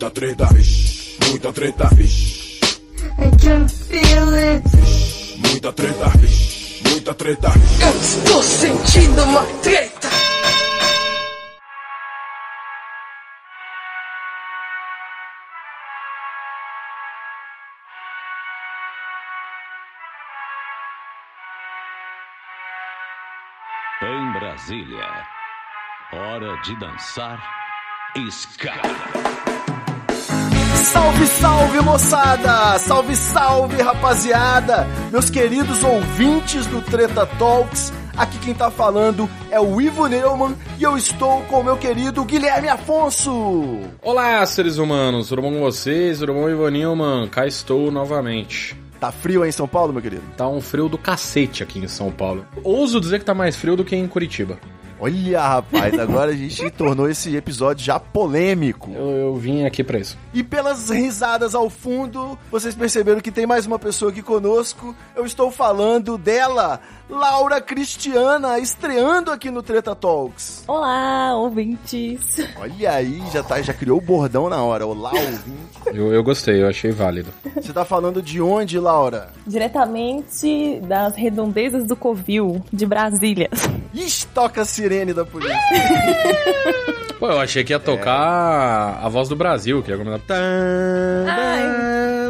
Muita treta, vixe, muita treta, vixe. I can feel it. Muita treta, vixe, muita treta. Eu estou sentindo uma treta. Em Brasília, hora de dançar ska. Salve, salve moçada! Salve, salve rapaziada! Meus queridos ouvintes do Treta Talks, aqui quem tá falando é o Ivo Neumann e eu estou com o meu querido Guilherme Afonso! Olá, seres humanos, tudo bom com vocês? Tudo bom, Ivo Nilman? Cá estou novamente. Tá frio aí em São Paulo, meu querido? Tá um frio do cacete aqui em São Paulo. Ouso dizer que tá mais frio do que em Curitiba. Olha, rapaz, agora a gente tornou esse episódio já polêmico. Eu, eu vim aqui pra isso. E pelas risadas ao fundo, vocês perceberam que tem mais uma pessoa aqui conosco. Eu estou falando dela, Laura Cristiana, estreando aqui no Treta Talks. Olá, ouvintes. Olha aí, já, tá, já criou o bordão na hora. Olá, ouvinte. Eu, eu gostei, eu achei válido. Você tá falando de onde, Laura? Diretamente das redondezas do Covil, de Brasília. Ixi, toca a sirene da polícia. Pô, eu achei que ia tocar a voz do Brasil, que ia começar. Ai,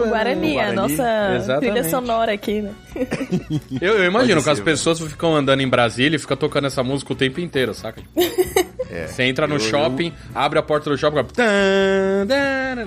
o Guarani, O a Guarani, nossa exatamente. trilha sonora aqui, né? Eu, eu imagino que as pessoas ficam andando em Brasília e ficam tocando essa música o tempo inteiro, saca? Você entra no Eu- shopping, abre a porta do shopping, fica...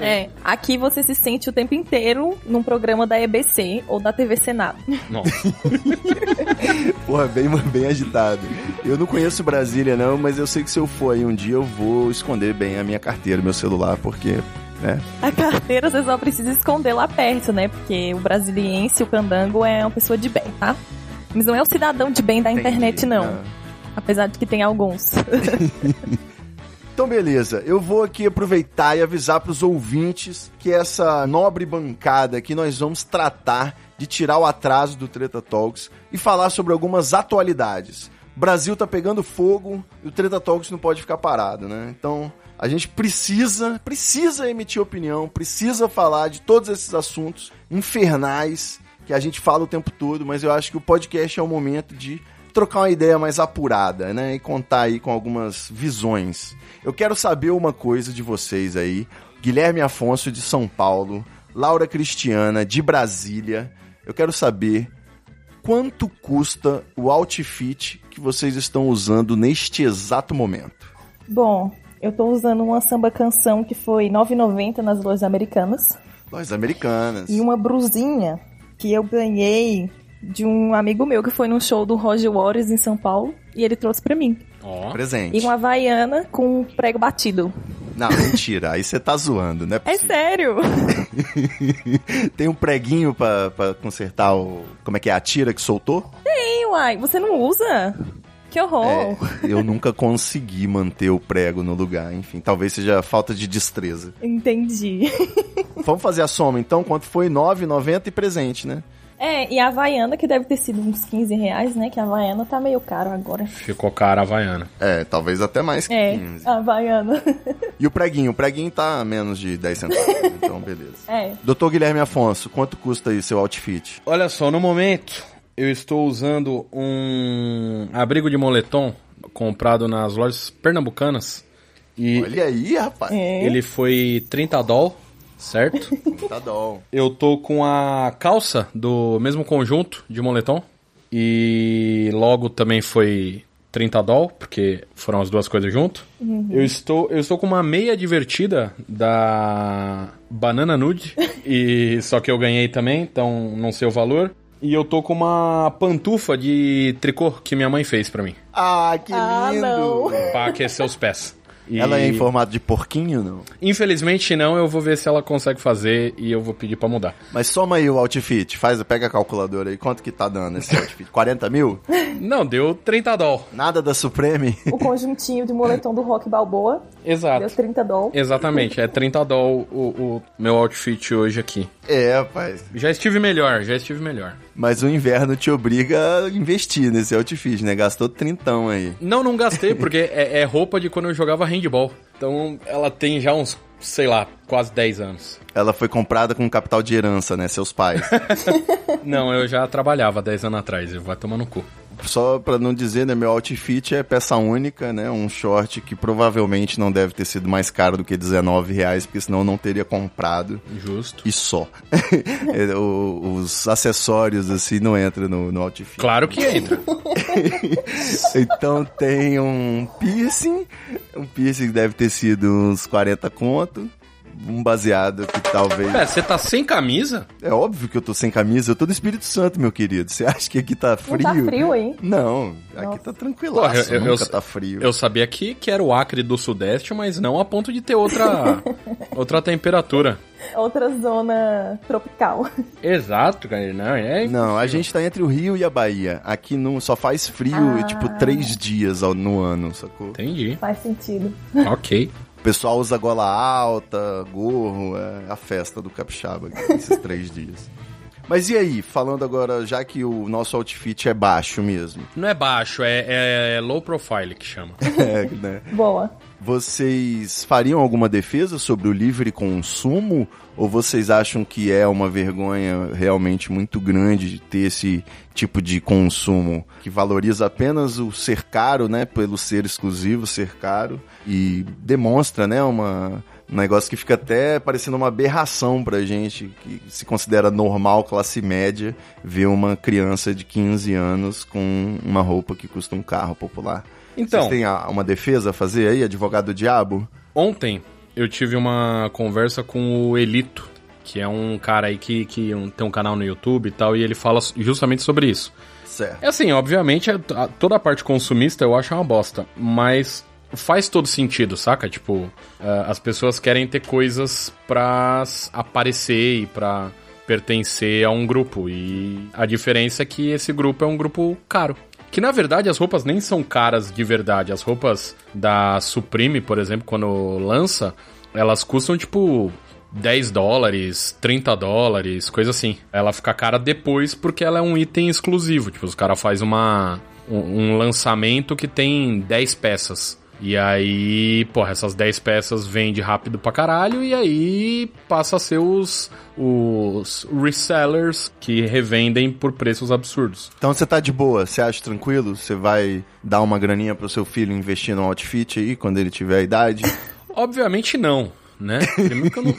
É, aqui você se sente o tempo inteiro num programa da EBC ou da TV Senado. Nossa. Porra, bem, bem agitado. Eu não conheço Brasília, não, mas eu sei que se eu for aí um dia, eu vou esconder bem a minha carteira, meu celular, porque, né? A carteira você só precisa esconder lá perto, né? Porque o brasiliense, o candango, é uma pessoa de bem, tá? Mas não é o cidadão de bem da internet, não. Ah. Apesar de que tem alguns. Então, beleza. Eu vou aqui aproveitar e avisar pros ouvintes que essa nobre bancada aqui nós vamos tratar de tirar o atraso do Treta Talks e falar sobre algumas atualidades. O Brasil tá pegando fogo e o Treta Talks não pode ficar parado, né? Então, a gente precisa, precisa emitir opinião, precisa falar de todos esses assuntos infernais que a gente fala o tempo todo, mas eu acho que o podcast é o momento de trocar uma ideia mais apurada, né? E contar aí com algumas visões. Eu quero saber uma coisa de vocês aí. Guilherme Afonso de São Paulo, Laura Cristiana de Brasília. Eu quero saber quanto custa o outfit que vocês estão usando neste exato momento. Bom, eu tô usando uma samba canção que foi R$ 9,90 nas lojas americanas. Nós americanas. E uma brusinha que eu ganhei de um amigo meu que foi num show do Roger Waters em São Paulo. E ele trouxe pra mim. Ó. Presente. E uma havaiana com um prego batido. Não, mentira. Aí você tá zoando, né? É sério! Tem um preguinho pra, pra consertar o. Como é que é? A tira que soltou? Ei, uai, você não usa? Que horror! É, eu nunca consegui manter o prego no lugar. Enfim, talvez seja falta de destreza. Entendi. Vamos fazer a soma então? Quanto foi? 9,90 e presente, né? É, e a Havaiana, que deve ter sido uns 15 reais, né? Que a Havaiana tá meio caro agora. Ficou cara a Havaiana. É, talvez até mais que É, 15. a Havaiana. E o preguinho? O preguinho tá menos de 10 centavos. então, beleza. É. Doutor Guilherme Afonso, quanto custa aí seu outfit? Olha só, no momento eu estou usando um abrigo de moletom comprado nas lojas pernambucanas e Olha aí, rapaz. É. ele foi 30 doll, certo? Tá dó. eu tô com a calça do mesmo conjunto de moletom e logo também foi 30 doll, porque foram as duas coisas junto. Eu estou eu estou com uma meia divertida da Banana Nude e só que eu ganhei também, então não sei o valor. E eu tô com uma pantufa de tricô que minha mãe fez pra mim, Ah, que Ah, lindo! não. pra aquecer os pés. E, Ela é em formato de porquinho, não? Infelizmente não, eu vou ver se ela consegue fazer e eu vou pedir pra mudar. Mas soma aí o outfit. Faz, pega a calculadora aí. Quanto que tá dando esse outfit? 40 mil? Não, deu 30 doll. Nada da Supreme? O conjuntinho de moletom do Rock Balboa. Exato. Deu 30 dólares. Exatamente, é 30 doll o, o meu outfit hoje aqui. É, rapaz. Já estive melhor, já estive melhor. Mas o inverno te obriga a investir nesse outfit, né? Gastou trintão aí. Não, não gastei, porque é, é roupa de quando eu jogava handball. Então ela tem já uns sei lá, quase 10 anos. Ela foi comprada com capital de herança, né? Seus pais. Não, eu já trabalhava 10 anos atrás, vai tomar no cu. Só pra não dizer, né? Meu outfit é peça única, né? Um short que provavelmente não deve ter sido mais caro do que 19 reais, porque senão eu não teria comprado. Justo. E só. O- os acessórios, assim, não entram no, no outfit. Claro que entra. Então tem um piercing. Um piercing que deve ter sido uns 40 conto. Um baseado que talvez. Pera, você tá sem camisa? É óbvio que eu tô sem camisa, eu tô no Espírito Santo, meu querido. Você acha que aqui tá Não frio? tá frio aí? Não, aqui Nossa. tá tranquilo. Eu- eu- nunca eu- tá frio. Eu sabia que, que era o Acre do Sudeste, mas não a ponto de ter outra, outra temperatura. Outra zona tropical. Exato, cara. Não, é Não, a gente tá entre o Rio e a Bahia. Aqui não, só faz frio, Ah. tipo, três dias ao- no ano, sacou? Entendi. Faz sentido. Ok. O pessoal usa gola alta, gorro, é a festa do capixaba aqui, esses três dias. Mas e aí, falando agora, já que o nosso outfit é baixo mesmo, Não é baixo, é, é low profile que chama. é, né? Boa. Vocês fariam alguma defesa sobre o livre consumo? Ou vocês acham que é uma vergonha realmente muito grande de ter esse tipo de consumo que valoriza apenas o ser caro, né? Pelo ser exclusivo, ser caro, e demonstra, né? Uma, um negócio que fica até parecendo uma aberração pra gente, que se considera normal, classe média, ver uma criança de 15 anos com uma roupa que custa um carro popular. Então, Vocês têm a- uma defesa a fazer aí, advogado do diabo? ontem eu tive uma conversa com o Elito, que é um cara aí que, que um- tem um canal no YouTube e tal, e ele fala justamente sobre isso. Certo. É assim, obviamente, a- toda a parte consumista eu acho uma bosta, mas faz todo sentido, saca? Tipo, ah, as pessoas querem ter coisas pra aparecer e pra pertencer a um grupo, e a diferença é que esse grupo é um grupo caro. Que na verdade as roupas nem são caras de verdade. As roupas da Supreme, por exemplo, quando lança, elas custam tipo 10 dólares, 30 dólares, coisa assim. Ela fica cara depois porque ela é um item exclusivo. Tipo, os caras fazem uma, um, um lançamento que tem 10 peças. E aí, porra, essas 10 peças vende rápido pra caralho e aí passa a ser os, os resellers que revendem por preços absurdos. Então você tá de boa, você acha tranquilo? Você vai dar uma graninha pro seu filho investir no outfit aí, quando ele tiver a idade? Obviamente não, né? Primeiro que eu não,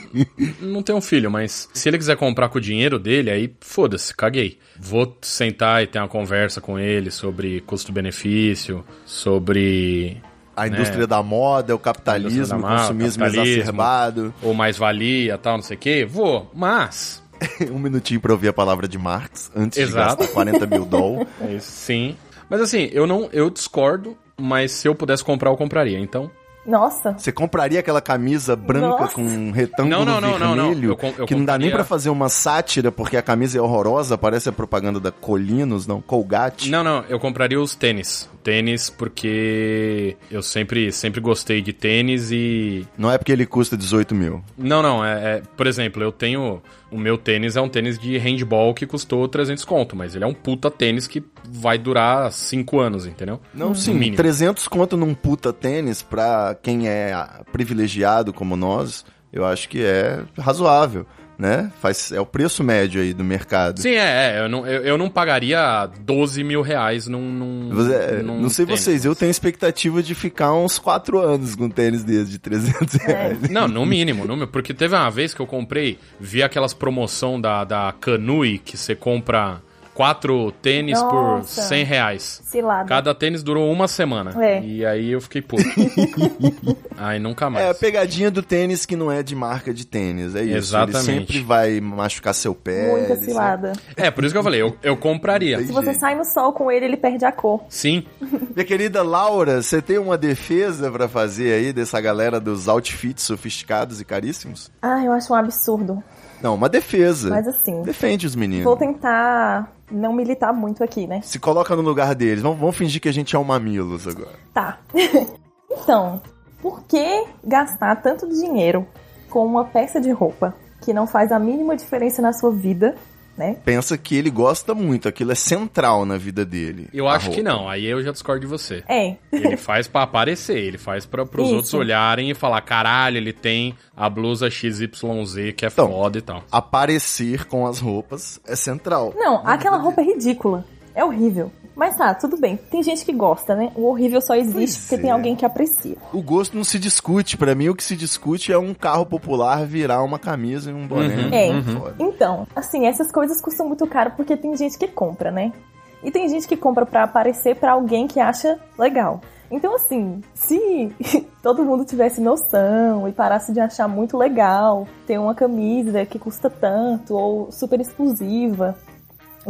não tenho um filho, mas se ele quiser comprar com o dinheiro dele, aí foda-se, caguei. Vou sentar e ter uma conversa com ele sobre custo-benefício, sobre A indústria da moda, o capitalismo, o consumismo capitalismo. exacerbado. ou mais-valia, tal, não sei o quê. Vou, mas um minutinho pra ouvir a palavra de Marx, antes Exato. de gastar 40 mil dólares. É Sim. Mas assim, eu não, eu discordo, mas se eu pudesse comprar, eu compraria. Então, Nossa. Você compraria aquela camisa branca Nossa. com um retângulo Não, não, não, não, não. vermelho Eu eu que não dá nem pra fazer uma sátira porque a camisa é horrorosa, parece a propaganda da Colinos, não, Colgate. não, não, eu compraria os tênis. Tênis porque eu sempre, sempre gostei de tênis e Não é porque ele custa 18 mil. Não, não, é, é- Por exemplo, eu tenho. O meu tênis é um tênis de handball que custou 300 conto, mas ele é um puta tênis que vai durar 5 anos, entendeu? Não, sim, No mínimo. 300 conto num puta tênis pra quem é privilegiado como nós, eu acho que é razoável, né? Faz, é o preço médio aí do mercado. Sim, é, é, eu não, eu, eu não pagaria 12 mil reais num. num, Você- é, num não sei tênis. vocês, eu tenho expectativa de ficar uns 4 anos com um tênis desse de 300 reais. Não, no mínimo, no mínimo, porque teve uma vez que eu comprei, vi aquelas promoção da, da Canui, que você compra quatro tênis por Nossa. 100 reais. Cilada. Cada tênis durou uma semana. É. E aí eu fiquei puto. aí nunca mais. É a pegadinha do tênis que não é de marca de tênis, é isso. Exatamente. Ele sempre vai machucar seu pé. Muita cilada. É, por isso que eu falei, eu, eu compraria. Se você sai no sol com ele, ele perde a cor. Sim. Minha querida Laura, você tem uma defesa pra fazer aí dessa galera dos outfits sofisticados e caríssimos? Ah, eu acho um absurdo. Não, uma defesa. Mas assim, Defende os meninos. vou tentar não militar muito aqui, né? Se coloca no lugar deles. Vamos, vamos fingir que a gente é um mamilos agora. Tá. então, por que gastar tanto dinheiro com uma peça de roupa que não faz a mínima diferença na sua vida né? Pensa que ele gosta muito, aquilo é central na vida dele. Eu acho que roupa. não, aí eu já discordo de você. É. Ele faz pra aparecer, ele faz pra, pros Isso. outros olharem e falar, caralho, ele tem a blusa XYZ que é Então. foda e tal. Aparecer com as roupas é central. Não, aquela roupa é ridícula. É horrível. Mas tá, tudo bem. Tem gente que gosta, né? O horrível só existe Pois porque tem é. alguém que aprecia. O gosto não se discute. Pra mim, o que se discute é um carro popular virar uma camisa e um boné. Uhum. É. Foda. Então, assim, essas coisas custam muito caro porque tem gente que compra, né? E tem gente que compra pra aparecer pra alguém que acha legal. Então, assim, se todo mundo tivesse noção e parasse de achar muito legal ter uma camisa que custa tanto ou super exclusiva,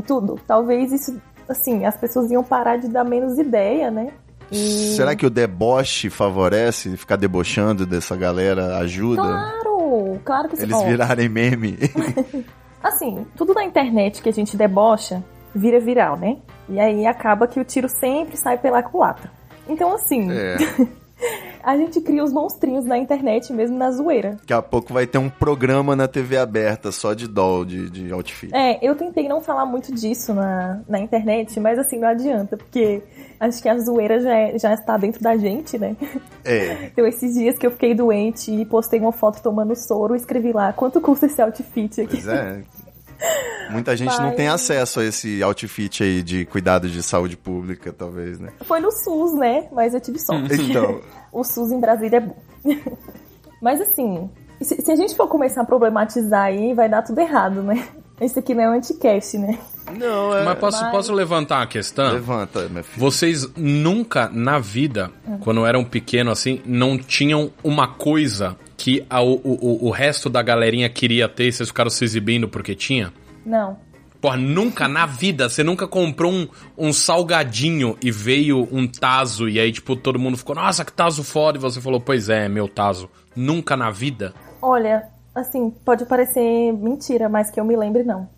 tudo, talvez isso, assim, as pessoas iam parar de dar menos ideia, né? E- Será que o deboche favorece? Ficar debochando dessa galera ajuda? Claro, claro que sim. Eles virarem meme? Assim, tudo na internet que a gente debocha vira viral, né? E aí acaba que o tiro sempre sai pela culatra. Então, assim, é. a gente cria os monstrinhos na internet mesmo na zoeira. Daqui a pouco vai ter um programa na TV aberta só de doll, de, de outfit. É, eu tentei não falar muito disso na, na internet, mas assim, não adianta, porque acho que a zoeira já, é- já está dentro da gente, né? É. Então, esses dias que eu fiquei doente e postei uma foto tomando soro, escrevi lá, quanto custa esse outfit aqui? Pois é. Muita gente não Vai. tem acesso a esse outfit aí de cuidado de saúde pública, talvez, né? Foi no SUS, né? Mas eu tive sorte. Então, o SUS em Brasília é bom. Mas assim, se, se a gente for começar a problematizar aí, vai dar tudo errado, né? Esse aqui não é um anticast, né? não, é... Mas posso, Mas- posso levantar uma questão? Levanta, minha filha. Vocês nunca na vida, quando eram pequenos assim, não tinham uma coisa que a- o, o, o resto da galerinha queria ter e vocês ficaram se exibindo porque tinha? Não. Porra, nunca na vida, você nunca comprou um, um salgadinho e veio um taso e aí, tipo, todo mundo ficou, nossa, que taso foda, e você falou, pois é, meu taso. Nunca na vida? Olha, assim, pode parecer mentira, mas que eu me lembre, não.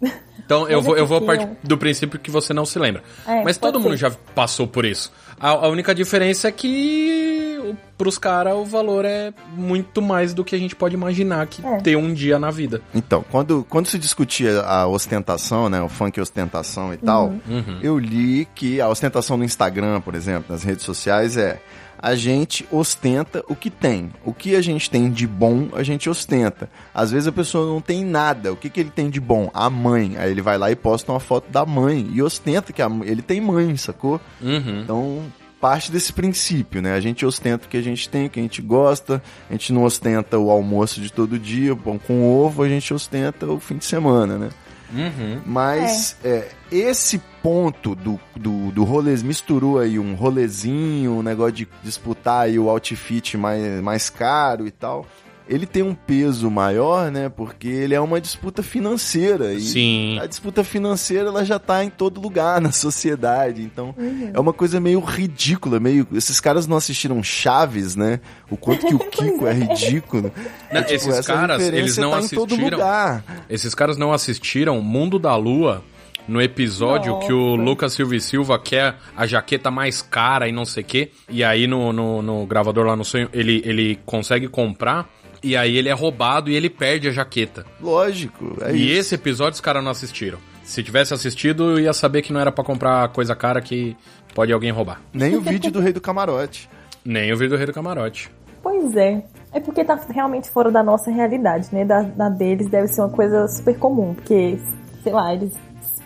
Então eu Mas vou, é eu vou partir do princípio que você não se lembra. É, Mas todo mundo ser. já passou por isso. A, a única diferença é que pros caras o valor é muito mais do que a gente pode imaginar que É. ter um dia na vida. Então, quando, quando se discutia a ostentação, né, o funk ostentação e tal, Uhum. eu li que a ostentação no Instagram, por exemplo, nas redes sociais é a gente ostenta o que tem. O que a gente tem de bom, a gente ostenta. Às vezes a pessoa não tem nada. O que, que ele tem de bom? A mãe. Aí ele vai lá e posta uma foto da mãe e ostenta que a- ele tem mãe, sacou? Uhum. Então, parte desse princípio, né? A gente ostenta o que a gente tem, o que a gente gosta. A gente não ostenta o almoço de todo dia, o pão com ovo, a gente ostenta o fim de semana, né? Uhum. Mas é, esse ponto do, do, do rolê, misturou aí um rolezinho, um negócio de disputar aí o outfit mais, mais caro e tal. Ele tem um peso maior, né? Porque ele é uma disputa financeira. E Sim. a disputa financeira ela já tá em todo lugar na sociedade. Então é uma coisa meio ridícula, meio. Esses caras não assistiram Chaves, né? O quanto que o Kiko é ridículo. Não, É, tipo, esses essa caras, eles não tá em todo assistiram. lugar. Esses caras não assistiram Mundo da Lua no episódio que o Nossa. Lucas Silva e Silva quer a jaqueta mais cara e não sei o quê. E aí no, no, no gravador lá no sonho ele, ele consegue comprar. E aí ele é roubado e ele perde a jaqueta. Lógico. É e isso. esse episódio os caras não assistiram. Se tivesse assistido, eu ia saber que não era pra comprar coisa cara que pode alguém roubar. Nem o vídeo do Rei do Camarote. Nem o vídeo do Rei do Camarote. Pois é. É porque tá realmente fora da nossa realidade, né? Da, da deles deve ser uma coisa super comum, porque, sei lá, eles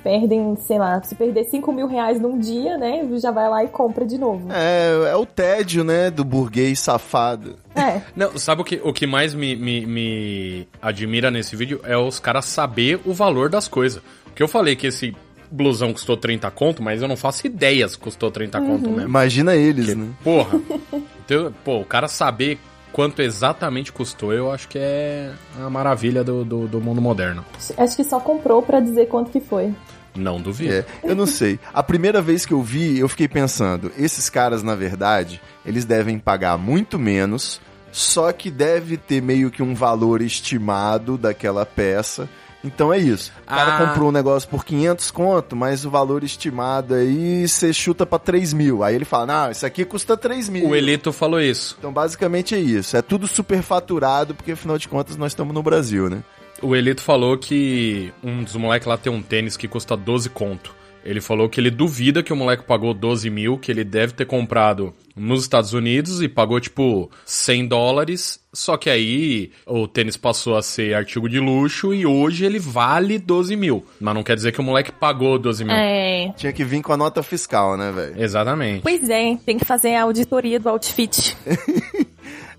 perdem, sei lá, se perder 5 mil reais num dia, né? Já vai lá e compra de novo. É, é o tédio, né? Do burguês safado. É. Não, sabe o que, o que mais me, me, me admira nesse vídeo? É os caras saber o valor das coisas. Porque eu falei que esse blusão custou 30 conto, mas eu não faço ideia se custou 30 conto mesmo. Imagina eles, né? Porra. Então, pô, o cara saber quanto exatamente custou, eu acho que é a maravilha do, do, do mundo moderno. Acho que só comprou pra dizer quanto que foi. Não duvido. É, eu não sei. A primeira vez que eu vi, eu fiquei pensando, esses caras, na verdade, eles devem pagar muito menos, só que deve ter meio que um valor estimado daquela peça. Então é isso. O cara Ah. comprou um negócio por 500 conto, mas o valor estimado aí você chuta pra 3 mil. Aí ele fala, não, isso aqui custa 3 mil. O Elito falou isso. Então basicamente é isso. É tudo superfaturado, porque afinal de contas nós estamos no Brasil, né? O Elito falou que um dos moleques lá tem um tênis que custa 12 conto. Ele falou que ele duvida que o moleque pagou 12 mil, que ele deve ter comprado nos Estados Unidos e pagou tipo 100 dólares. Só que aí o tênis passou a ser artigo de luxo e hoje ele vale 12 mil. Mas não quer dizer que o moleque pagou 12 mil. É. Tinha que vir com a nota fiscal, né, velho? Exatamente. Pois é, tem que fazer a auditoria do outfit.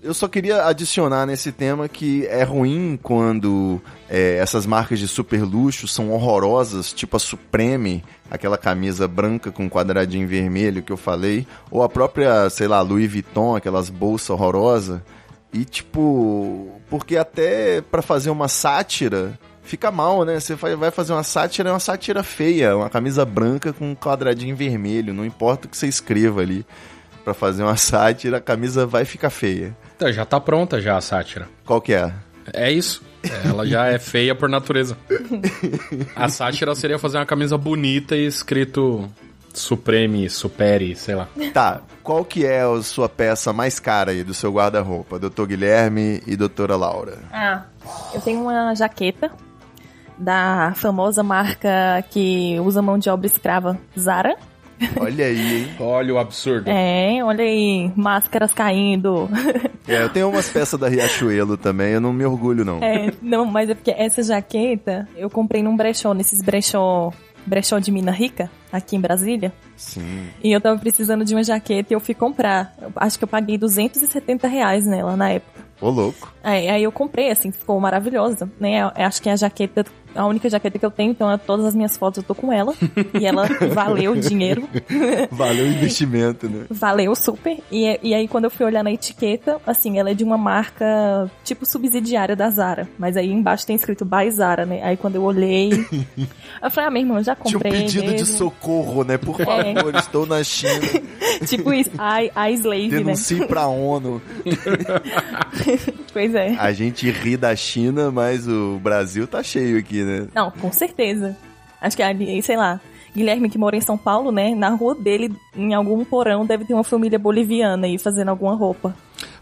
Eu só queria adicionar nesse tema que é ruim quando é, essas marcas de super luxo são horrorosas, tipo a Supreme, aquela camisa branca com quadradinho vermelho que eu falei, ou a própria, sei lá, Louis Vuitton, aquelas bolsas horrorosas. E tipo, porque até pra fazer uma sátira fica mal, né? Você vai fazer uma sátira, é uma sátira feia, uma camisa branca com um quadradinho vermelho, não importa o que você escreva ali. Pra fazer uma sátira, a camisa vai ficar feia. Então, já tá pronta já a sátira. Qual que é? É isso. Ela já é feia por natureza. A sátira seria fazer uma camisa bonita e escrito Supreme, Supere, sei lá. Tá, qual que é a sua peça mais cara aí do seu guarda-roupa? Doutor Guilherme e doutora Laura. Ah, eu tenho uma jaqueta da famosa marca que usa mão de obra escrava, Zara. Olha aí, hein? Olha o absurdo. É, olha aí, máscaras caindo. É, eu tenho umas peças da Riachuelo também, eu não me orgulho, não. É, não, mas é porque essa jaqueta eu comprei num brechó, nesses brechó, brechó de mina rica, aqui em Brasília. Sim. E eu tava precisando de uma jaqueta e eu fui comprar. Eu acho que eu paguei 270 reais nela na época. Ô, louco. Aí, aí eu comprei, assim, ficou maravilhosa, né? Eu acho que é a jaqueta, a única jaqueta que eu tenho, então todas as minhas fotos eu tô com ela. e ela valeu o dinheiro. Valeu o investimento, né? Valeu super. E, e aí, quando eu fui olhar na etiqueta, assim, ela é de uma marca tipo subsidiária da Zara. Mas aí embaixo tem escrito by Zara, né? Aí quando eu olhei. eu falei, ah, meu irmão, já Tinha um comprei. pedido de mesmo. socorro, né? Por É. favor, estou na China. Tipo isso, I, I slave, né? Denuncie pra ONU. Pois é. A gente ri da China, mas o Brasil tá cheio aqui, né? Não, com certeza. Acho que ali, sei lá. Guilherme, que mora em São Paulo, né? Na rua dele, em algum porão, deve ter uma família boliviana aí fazendo alguma roupa.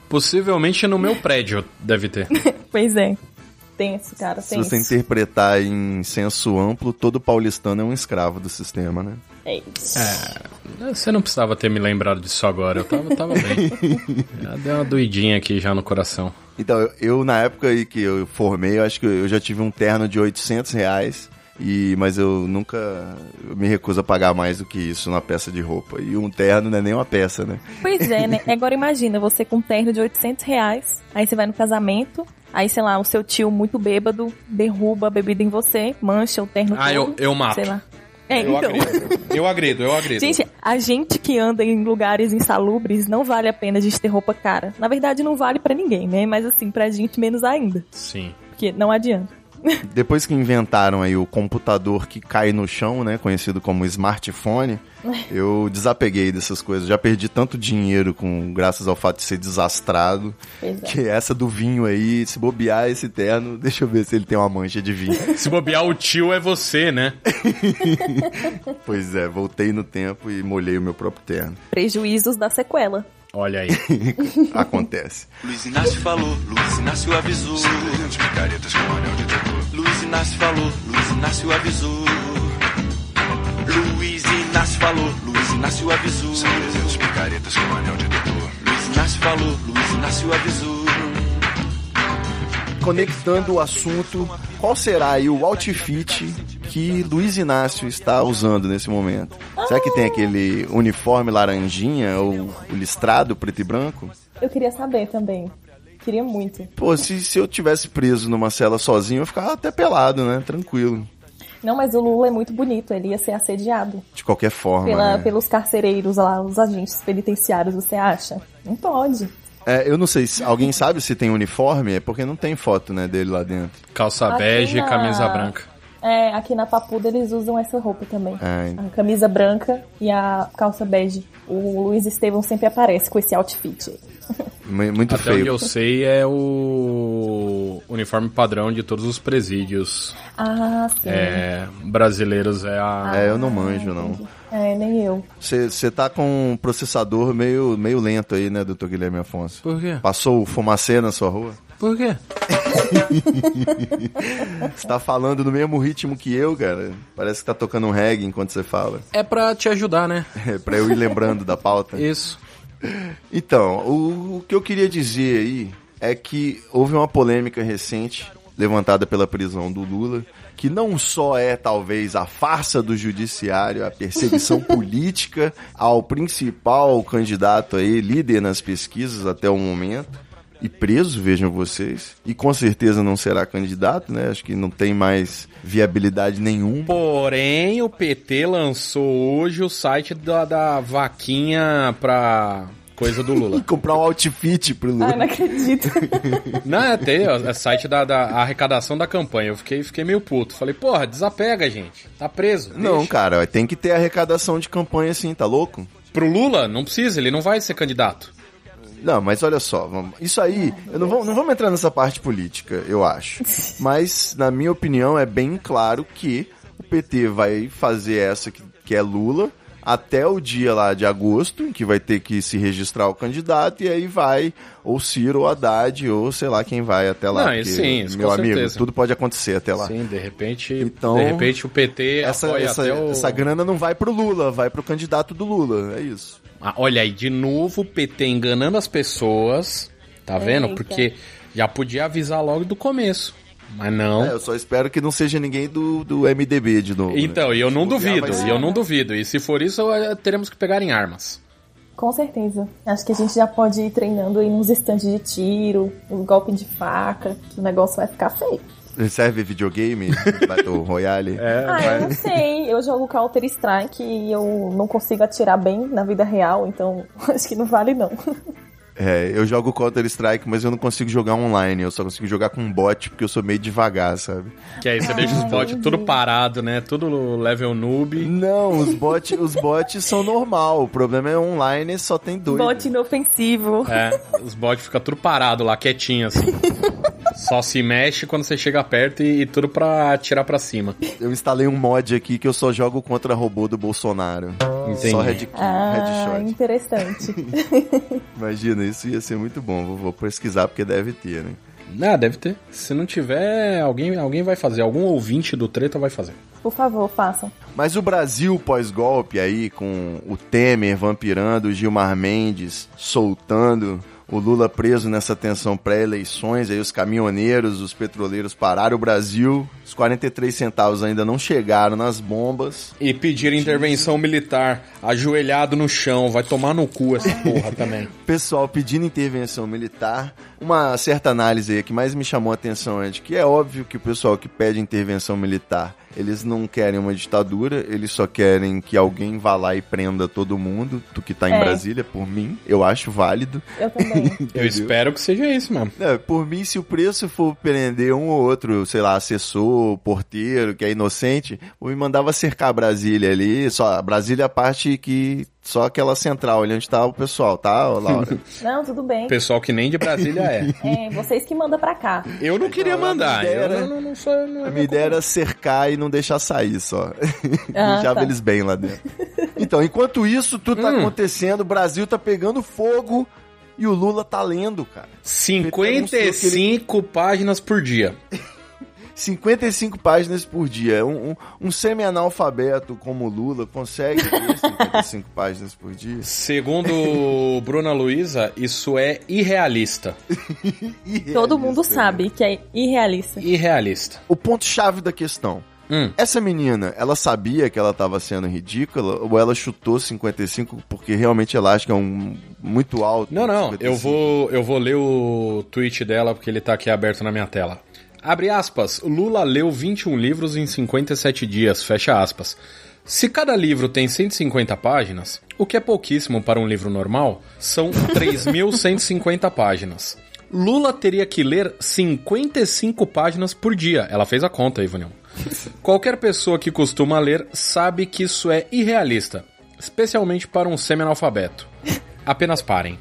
Possivelmente no meu prédio deve ter. Pois é. Tenso, cara, Se tenso. você interpretar em senso amplo, todo paulistano é um escravo do sistema, né? É isso. Você não precisava ter me lembrado disso agora, eu tava, tava bem. Já deu uma doidinha aqui já no coração. Então, eu, eu, na época aí que eu formei, eu acho que eu já tive um terno de 800 reais. E, mas eu nunca eu me recuso a pagar mais do que isso na peça de roupa. E um terno não é nem uma peça, né? Pois é, né? Agora imagina, você com um terno de 800 reais, aí você vai no casamento, aí, sei lá, o seu tio muito bêbado derruba a bebida em você, mancha o terno Ah, eu, todo, eu mato. sei lá. É, Eu então... agrido. Eu agrido, eu agrido. Gente, a gente que anda em lugares insalubres não vale a pena a gente ter roupa cara. Na verdade, não vale pra ninguém, né? Mas assim, pra gente menos ainda. Sim. Porque não adianta. Depois que inventaram aí o computador que cai no chão, né, conhecido como smartphone, eu desapeguei dessas coisas. Já perdi tanto dinheiro com graças ao fato de ser desastrado, é. que essa do vinho aí, se bobear esse terno, deixa eu ver se ele tem uma mancha de vinho. Se bobear o tio é você, né? pois é, voltei no tempo e molhei o meu próprio terno. Prejuízos da sequela. Olha aí. Acontece. Luiz Inácio falou, Luiz Inácio avisou. Picaretas com anel de. Luiz Inácio falou, Luiz Inácio avisou. Luiz Inácio falou, Luiz Inácio avisou. Picaretas com anel de. Luiz Inácio falou, Luiz Inácio avisou. Conectando o assunto, qual será aí o outfit que Luiz Inácio está usando nesse momento? Será que tem aquele uniforme laranjinha ou listrado preto e branco? Eu queria saber também. Queria muito. Pô, se, se eu tivesse preso numa cela sozinho, eu ficava até pelado, né? Tranquilo. Não, mas o Lula é muito bonito. Ele ia ser assediado De qualquer forma. pela, né? pelos carcereiros lá, os agentes penitenciários, você acha? Não pode. É, eu não sei, se alguém sabe se tem uniforme? É porque não tem foto, né, dele lá dentro. Calça bege e na- camisa branca. É, aqui na Papuda eles usam essa roupa também. É. A camisa branca e a calça bege. O Luiz Estevão sempre aparece com esse outfit. Muito Até onde feio. eu sei é o uniforme padrão de todos os presídios Ah, sim. é, brasileiros. É a. É, eu não manjo, não. É, nem eu. Você tá com um processador meio, meio lento aí, né, doutor Guilherme Afonso? Por quê? Passou o fumacê na sua rua? Por quê? Você tá falando no mesmo ritmo que eu, cara. Parece que tá tocando um reggae enquanto você fala. É pra te ajudar, né? É pra eu ir lembrando da pauta. Isso. Então, o, o que eu queria dizer aí é que houve uma polêmica recente levantada pela prisão do Lula, que não só é talvez a farsa do judiciário, a perseguição política ao principal candidato aí, líder nas pesquisas até o momento, e preso, vejam vocês, e com certeza não será candidato, né? Acho que não tem mais viabilidade nenhuma. Porém, o PT lançou hoje o site da, da vaquinha pra coisa do Lula. Comprar um outfit pro Lula. Ai, não acredito. Não, é, tem, ó, é site da, da arrecadação da campanha. Eu fiquei, fiquei meio puto. Falei, porra, desapega, gente. Tá preso. Não, deixa. cara, tem que ter arrecadação de campanha assim, tá louco? Pro Lula, não precisa, ele não vai ser candidato. Não, mas olha só, vamos- isso aí, eu não, vou, não vamos entrar nessa parte política, eu acho. Mas, na minha opinião, é bem claro que o PT vai fazer essa que, que é Lula até o dia lá de agosto, em que vai ter que se registrar o candidato, e aí vai ou Ciro ou Haddad, ou sei lá quem vai até lá. Não, porque, sim, isso meu com amigo, certeza. tudo pode acontecer até lá. Sim, de repente, Então, de repente o PT Essa, apoia essa, até o... essa grana não vai pro Lula, vai pro candidato do Lula, é isso. Ah, olha aí, de novo o PT enganando as pessoas, tá vendo? Porque já podia avisar logo do começo, mas não. É, eu só espero que não seja ninguém do, do MDB de novo. né? Então, e eu não duvido, ser- e eu não duvido. E se for isso, eh, teremos que pegar em armas. Com certeza. Acho que a gente já pode ir treinando aí nos estandes de tiro, um golpe de faca, que o negócio vai ficar feio. Serve videogame? Battle Royale? É, ah, eu não sei. Eu jogo Counter Strike e eu não consigo atirar bem na vida real, então acho que não vale não. É, eu jogo Counter-Strike, mas eu não consigo jogar online. Eu só consigo jogar com bot porque eu sou meio devagar, sabe? Que aí você deixa os bots tudo parado, né? Tudo level noob. Não, os bots os bots são normal. O problema é online só tem dois. Bote inofensivo. É, os bots ficam tudo parado lá, quietinho assim. Só se mexe quando você chega perto e, e tudo pra atirar pra cima. Eu instalei um mod aqui que eu só jogo contra robô do Bolsonaro. Entendi. Só head, Ah, headshot. interessante. Imagina, isso ia ser muito bom. Vou, vou pesquisar porque deve ter, né? Ah, deve ter. Se não tiver, alguém, alguém vai fazer. Algum ouvinte do treta vai fazer. Por favor, façam. Mas o Brasil pós-golpe aí, com o Temer vampirando, o Gilmar Mendes soltando, o Lula preso nessa tensão pré-eleições, aí os caminhoneiros, os petroleiros pararam, o Brasil, os 43 centavos ainda não chegaram nas bombas. E pedir intervenção militar, ajoelhado no chão, vai tomar no cu essa porra também. Pessoal pedindo intervenção militar. Uma certa análise aí que mais me chamou a atenção é de que é óbvio que o pessoal que pede intervenção militar, eles não querem uma ditadura, eles só querem que alguém vá lá e prenda todo mundo do que tá em É. Brasília, por mim. Eu acho válido. Eu também. Eu espero que seja isso mesmo. É, por mim, se o preço for prender um ou outro, sei lá, assessor, porteiro, que é inocente, eu me mandava cercar Brasília ali, só Brasília é a parte que só aquela central ali onde tá o pessoal, tá, Laura? Não, tudo bem. Pessoal que nem de Brasília é. É, vocês que mandam pra cá. Eu não queria mandar. ideia Eu era- não, não, sou. Não A minha ideia era cercar e não deixar sair só. Ah, Deixava tá. eles bem lá dentro. Então, enquanto isso, tudo tá Hum. acontecendo, o Brasil tá pegando fogo e o Lula tá lendo, cara. 55 páginas por dia. 55 páginas por dia. Um, um, um semi-analfabeto como o Lula consegue ler 55 páginas por dia? Segundo Bruna Luiza, isso é irrealista. Todo mundo Irrealista, sabe que é irrealista. Irrealista. O ponto-chave da questão. Hum. Essa menina, ela sabia que ela estava sendo ridícula ou ela chutou 55 porque realmente ela acha que é um muito alto? Não, não, 55? eu vou, eu vou ler o tweet dela porque ele tá aqui aberto na minha tela. Abre aspas, Lula leu 21 livros em 57 dias, fecha aspas. Se cada livro tem 150 páginas, o que é pouquíssimo para um livro normal, são 3.150 páginas. Lula teria que ler 55 páginas por dia. Ela fez a conta, Ivanil. Qualquer pessoa que costuma ler sabe que isso é irrealista, especialmente para um semi-analfabeto. Apenas parem.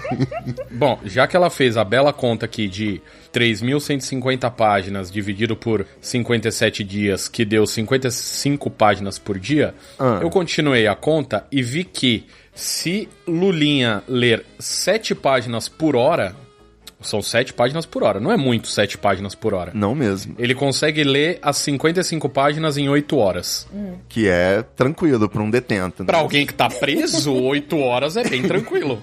Bom, já que ela fez a bela conta aqui de 3.150 páginas dividido por 57 dias, que deu 55 páginas por dia, Ah. eu continuei a conta e vi que se Lulinha ler 7 páginas por hora, São 7 páginas por hora. Não é muito 7 páginas por hora. Não mesmo. Ele consegue ler as 55 páginas em 8 horas. Que é tranquilo pra um detento. né? Pra alguém que tá preso, 8 horas é bem tranquilo.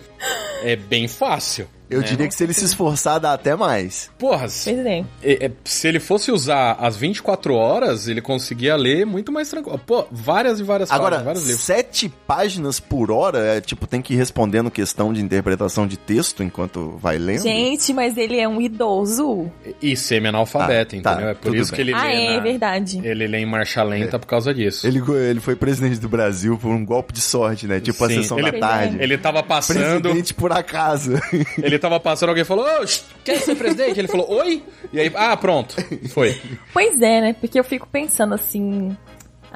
É bem fácil. Eu diria que se ele se esforçar, dá até mais. Porra, se, Pois é. é- é- se ele fosse usar as 24 horas, ele conseguia ler muito mais tranquilo. Pô, várias e várias Agora, páginas, vários sete páginas por hora, é tipo, tem que ir respondendo questão de interpretação de texto enquanto vai lendo? Gente, mas ele é um idoso. E semi-analfabeto, Tá, entendeu? tá, é por isso bem. que ele ah, lê é, na- verdade. Ele lê em marcha lenta por causa disso. Ele, ele foi presidente do Brasil por um golpe de sorte, né? Tipo a Sim, sessão ele- da tarde. Ele tava passando, Presidente por acaso. ele tava passando, alguém falou, quer ser presidente? Ele falou, oi? E aí, ah, pronto, foi. Pois é, né? Porque eu fico pensando assim.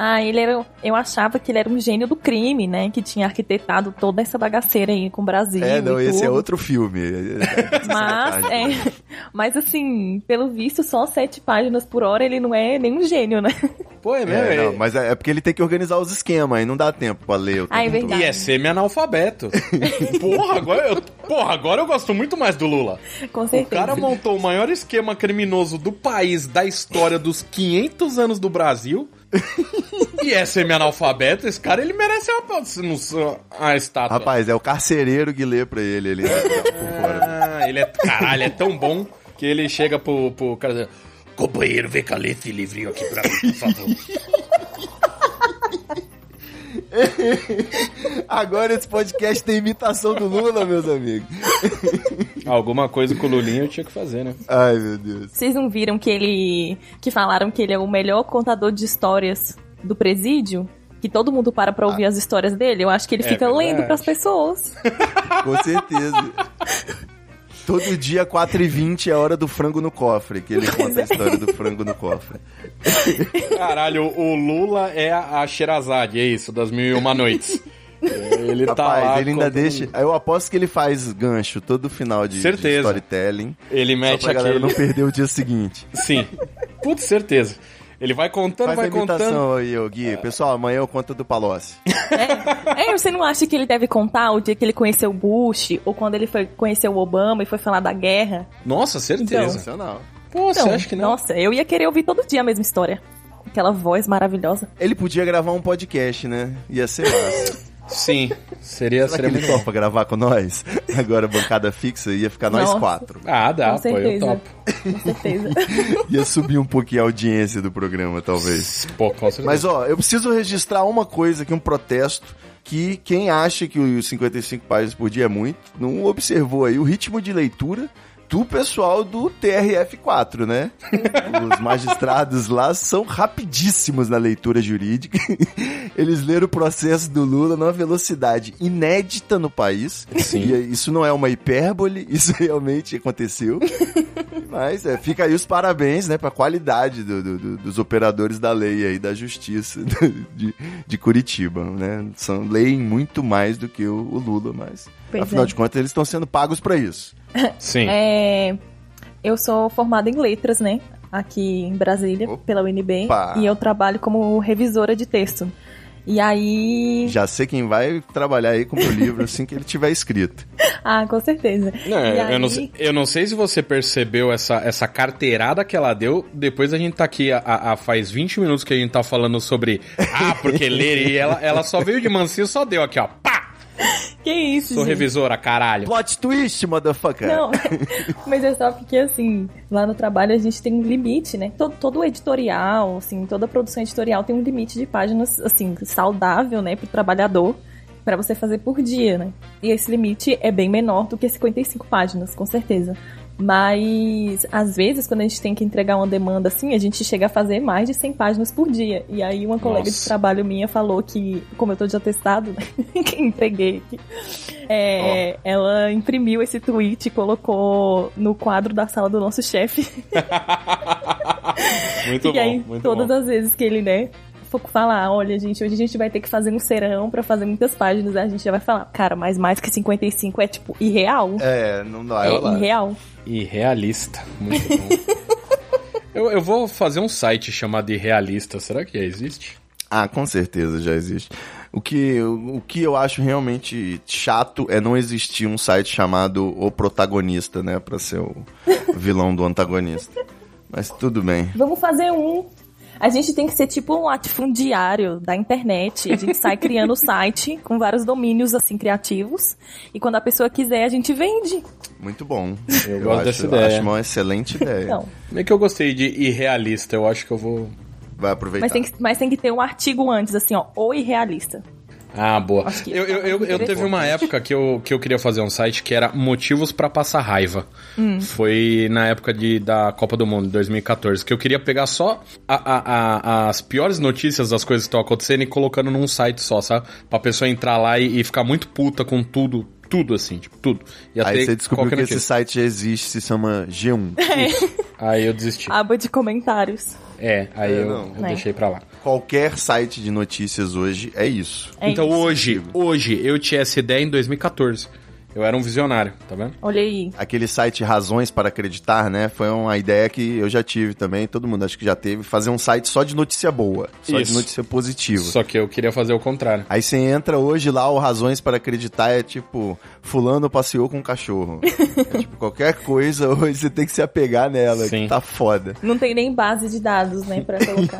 Ah, ele era. Eu achava que ele era um gênio do crime, né? Que tinha arquitetado toda essa bagaceira aí com o Brasil. é, não, e esse é outro filme. Mas, Sessão da tarde. é, mas assim, pelo visto, só sete páginas por hora ele não é nenhum gênio, né? Pô, é mesmo? É, não, é- mas é é porque ele tem que organizar os esquemas, aí não dá tempo pra ler o Ah, é verdade. E é semi-analfabeto. porra, agora eu, porra, agora eu gosto muito mais do Lula. Com O certeza. cara montou o maior esquema criminoso do país, da história dos 500 anos do Brasil. e é semi-analfabeto. Esse cara, ele merece uma, não- a estátua. Rapaz, é o carcereiro que lê pra ele por fora. Ah, ele é, caralho, é tão bom que ele chega pro, pro cara Companheiro, vem cá ler esse livrinho aqui pra mim, por favor. Agora esse podcast tem imitação do Lula, meus amigos. Alguma coisa com o Lulinha eu tinha que fazer, né? Ai, meu Deus. Vocês não viram que ele. que falaram que ele é o melhor contador de histórias do presídio? Que todo mundo para pra ouvir as histórias dele? Eu acho que ele É fica verdade. lendo pras pessoas. Com certeza. Todo dia, 4h20 é a hora do frango no cofre, que ele conta a história do frango no cofre. Caralho, o Lula é a, Sherazade, é isso, das mil e uma noites. Ele tá Rapaz, lá ele ainda deixa. Eu aposto que ele faz gancho todo final de, de Certeza. storytelling. Ele Só mete pra galera aquele... não perder o dia seguinte. Sim. Putz, certeza. Ele vai contando, Faz a vai contando. imitação aí, ô Gui. Pessoal, amanhã eu conto do Palocci. É, você não acha que ele deve contar o dia que ele conheceu o Bush? Ou quando ele foi conhecer o Obama e foi falar da guerra? Nossa, certeza. Sensacional. Pô, você Então, acha que não? Nossa, eu ia querer ouvir todo dia a mesma história. Aquela voz maravilhosa. Ele podia gravar um podcast, né? Ia ser massa. Sim, seria, Será que seria ele muito bom. topa gravar com nós? Agora, bancada fixa, ia ficar nós Nossa. quatro. Ah, dá, Com pô, eu topo. Com certeza. Ia subir um pouquinho a audiência do programa, talvez. Pô, com certeza. Mas, ó, eu preciso registrar uma coisa aqui, um protesto, que quem acha que os 55 páginas por dia é muito, não observou aí o ritmo de leitura do pessoal do TRF4, né? Os magistrados lá são rapidíssimos na leitura jurídica. Eles leram o processo do Lula numa velocidade inédita no país. Sim. E isso não é uma hipérbole, isso realmente aconteceu. Mas é, fica aí os parabéns, né, pra qualidade do- do- do- dos operadores da lei aí, da justiça de, de Curitiba, né? São, leem muito mais do que o, o Lula, mas Pois afinal é. de contas eles estão sendo pagos pra isso. Sim. É, eu sou formada em letras, né? Aqui em Brasília, pela UNB. Opa! E eu trabalho como revisora de texto. E aí. Já sei quem vai trabalhar aí com o meu livro assim que ele tiver escrito. Ah, com certeza. Não, eu, aí- não, sei- eu não sei se você percebeu essa, essa carteirada que ela deu. Depois a gente tá aqui, a, a- faz 20 minutos que a gente tá falando sobre. Ah, porque ler. E ela, ela só veio de mansinho só deu aqui, ó. Pá! Que isso, Sou gente? revisora, caralho. Plot twist, motherfucker! Não, mas é só porque, assim, lá no trabalho a gente tem um limite, né? Todo, todo editorial, assim, toda produção editorial tem um limite de páginas, assim, saudável, né, pro trabalhador, pra você fazer por dia, né? E esse limite é bem menor do que 55 páginas, com certeza. Mas, às vezes, quando a gente tem que entregar uma demanda assim, a gente chega a fazer mais de 100 páginas por dia. E aí, uma colega de Nossa. trabalho minha falou que, como eu tô de atestado, né, que entreguei aqui, é, ela imprimiu esse tweet e colocou no quadro da sala do nosso chefe. Muito e bom, aí, todas bom. as vezes que ele, né, falar, olha, gente, hoje a gente vai ter que fazer um serão pra fazer muitas páginas, a gente já vai falar, cara, mas mais que 55 é, tipo, irreal. É, não dá. É, rolar. irreal. Irrealista. Muito bom. eu, eu vou fazer um site chamado Irrealista. Será que existe? Ah, com certeza já existe. O que, o que eu acho realmente chato é não existir um site chamado O Protagonista, né? Pra ser o vilão do antagonista. Mas tudo bem. Vamos fazer um. A gente tem que ser tipo um latifundiário da internet. A gente sai criando o site com vários domínios assim criativos. E quando a pessoa quiser, a gente vende. Muito bom. Eu gosto acho, dessa ideia. acho uma excelente ideia. Então, Meio que eu gostei de irrealista, eu acho que eu vou. Vai aproveitar. mas tem, que, mas tem que ter um artigo antes, assim, ó, ou irrealista. Ah, boa. Acho que Eu, eu, eu, eu teve uma época que eu, que eu queria fazer um site que era Motivos pra Passar Raiva. Hum. Foi na época de, da Copa do Mundo, 2014, que eu queria pegar só a- a- a- as piores notícias das coisas que estão acontecendo e colocando num site só, sabe? Pra pessoa entrar lá e, e ficar muito puta com tudo. Tudo assim, tipo, tudo. E Aí você descobriu que esse notícia. site já existe, se chama G1. Aí eu desisti. Aba de comentários. É, aí É, eu, eu É. deixei pra lá. Qualquer site de notícias hoje é isso. É então isso. hoje, hoje, eu tinha essa ideia em 2014. Eu era um visionário, tá vendo? Olha aí. Aquele site Razões para Acreditar, né? Foi uma ideia que eu já tive também, todo mundo acho que já teve, fazer um site só de notícia boa, só Isso. de notícia positiva. Só que eu queria fazer o contrário. Aí você entra hoje lá, o Razões para Acreditar é tipo, fulano passeou com um cachorro. é tipo, qualquer coisa hoje você tem que se apegar nela, Sim. que tá foda. Não tem nem base de dados, né, pra colocar.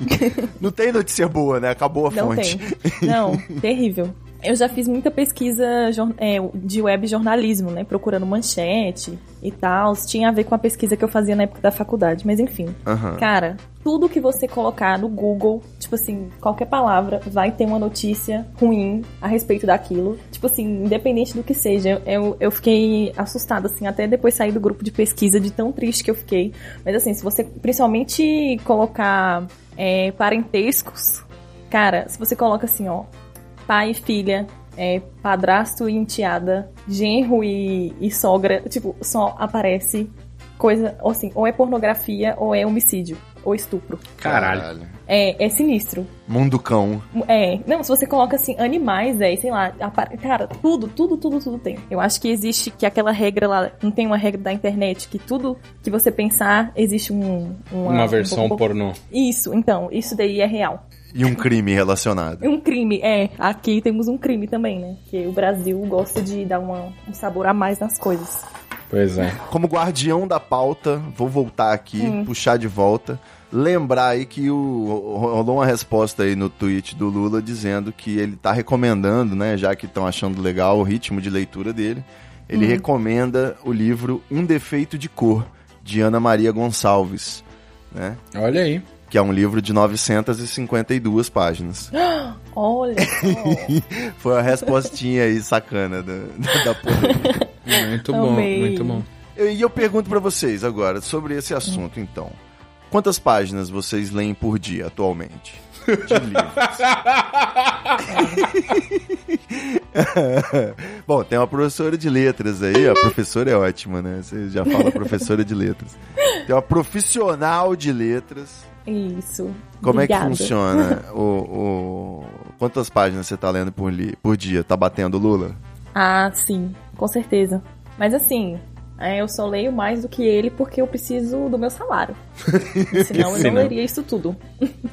Não tem notícia boa, né? Acabou a Não fonte. tem. Não, terrível. Eu já fiz muita pesquisa é, de web jornalismo, né? Procurando manchete e tal. Tinha a ver com a pesquisa que eu fazia na época da faculdade, mas enfim. Aham. Cara, tudo que você colocar no Google, tipo assim, qualquer palavra, vai ter uma notícia ruim a respeito daquilo. Tipo assim, independente do que seja. Eu, eu fiquei assustada, assim, até depois sair do grupo de pesquisa, de tão triste que eu fiquei. Mas assim, se você principalmente colocar é, parentescos, cara, se você coloca assim, ó, pai e filha, é, padrasto e enteada, genro e, e sogra, tipo, só aparece coisa, ou assim, ou é pornografia ou é homicídio, ou estupro. Caralho. É, é sinistro. Mundo cão. É, não, se você coloca assim, animais, é, sei lá, apare- cara, tudo, tudo, tudo, tudo tem. Eu acho que existe que aquela regra lá, não tem uma regra da internet, que tudo que você pensar, existe um... Uma, Uma versão um, pornô. Isso, então, isso daí é real. E um crime relacionado. Um crime, é. Aqui temos um crime também, né? Que o Brasil gosta de dar uma- um sabor a mais nas coisas. Pois é. Como guardião da pauta, vou voltar aqui, puxar de volta. Lembrar aí que o, rolou uma resposta aí no tweet do Lula dizendo que ele tá recomendando, né, já que estão achando legal o ritmo de leitura dele, ele recomenda o livro Um Defeito de Cor, de Ana Maria Gonçalves, né? Olha aí. Que é um livro de 952 páginas. Olha. Foi a respostinha aí sacana da, da polêmica. Muito bom, Amei. muito bom. E eu pergunto pra vocês agora sobre esse assunto, então. Quantas páginas vocês leem por dia atualmente? De livros. Bom, tem uma professora de letras aí, a professora é ótima, né? Você já fala professora de letras. Tem uma profissional de letras. Isso. Como é que Obrigada. funciona? O, o- Quantas páginas você tá lendo por, li... por dia? Tá batendo Lula? Ah, sim, com certeza. Mas assim, é, eu só leio mais do que ele porque eu preciso do meu salário. Senão eu não leria isso tudo.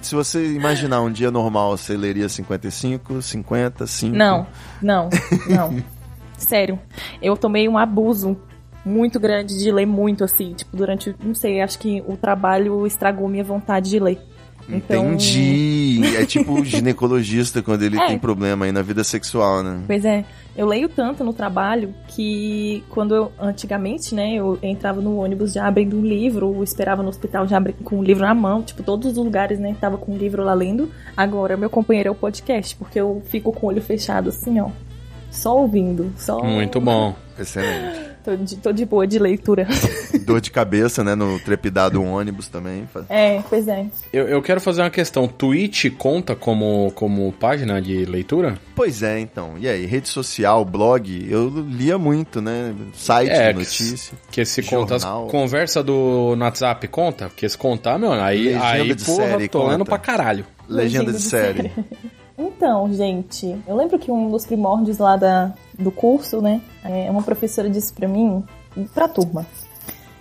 Se você imaginar um dia normal, você leria 55, 50, 5? Não, não, não. Sério. Eu tomei um abuso muito grande de ler muito, assim. Tipo, durante. Não sei, acho que o trabalho estragou minha vontade de ler. Então, Entendi. É tipo o ginecologista quando ele É. tem problema aí na vida sexual, né? Pois é, eu leio tanto no trabalho que quando eu, antigamente, né, eu entrava no ônibus já abrindo um livro, ou esperava no hospital já abri- com o livro na mão, tipo, todos os lugares, né, tava com o livro lá lendo. Agora, meu companheiro é o podcast, porque eu fico com o olho fechado assim, ó, só ouvindo, só... Muito bom. Excelente. Tô de, tô de boa de leitura. Dor de cabeça, né? No trepidar do ônibus também. É, pois é. Eu, eu quero fazer uma questão. Twitch conta como, como página de leitura? Pois é, então. E aí, rede social, blog, eu lia muito, né? Site É, de que notícia. Que se conta as Jornal. conversa do no WhatsApp conta? Porque se contar, meu, aí, Legenda aí de porra, série tô lendo conta. pra caralho. Legenda de de série. Então, gente, eu lembro que um dos primórdios lá da, do curso, né, é, uma professora disse pra mim, pra turma,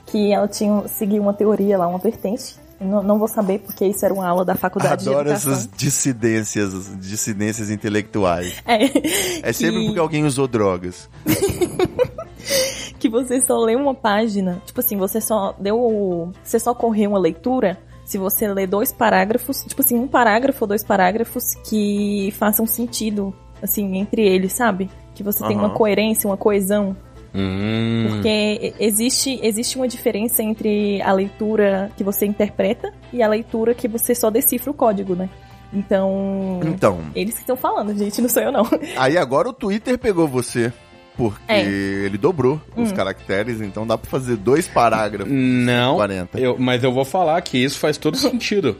que ela tinha seguiu uma teoria lá, uma vertente Não, não vou saber porque isso era uma aula da faculdade Adoro essas dissidências, dissidências intelectuais. É, É sempre que- porque alguém usou drogas. que você só lê uma página, tipo assim, você só deu, você só correu uma leitura se você lê dois parágrafos, tipo assim, um parágrafo ou dois parágrafos que façam sentido, assim, entre eles, sabe? Que você tem Aham. uma coerência, uma coesão. Hum. Porque existe, existe uma diferença entre a leitura que você interpreta e a leitura que você só decifra o código, né? Então, Então, eles que estão falando, gente, não sou eu não. aí agora o Twitter pegou você. Porque É. ele dobrou os caracteres, então dá pra fazer dois parágrafos. Não, 40. eu- mas eu vou falar que isso faz todo sentido.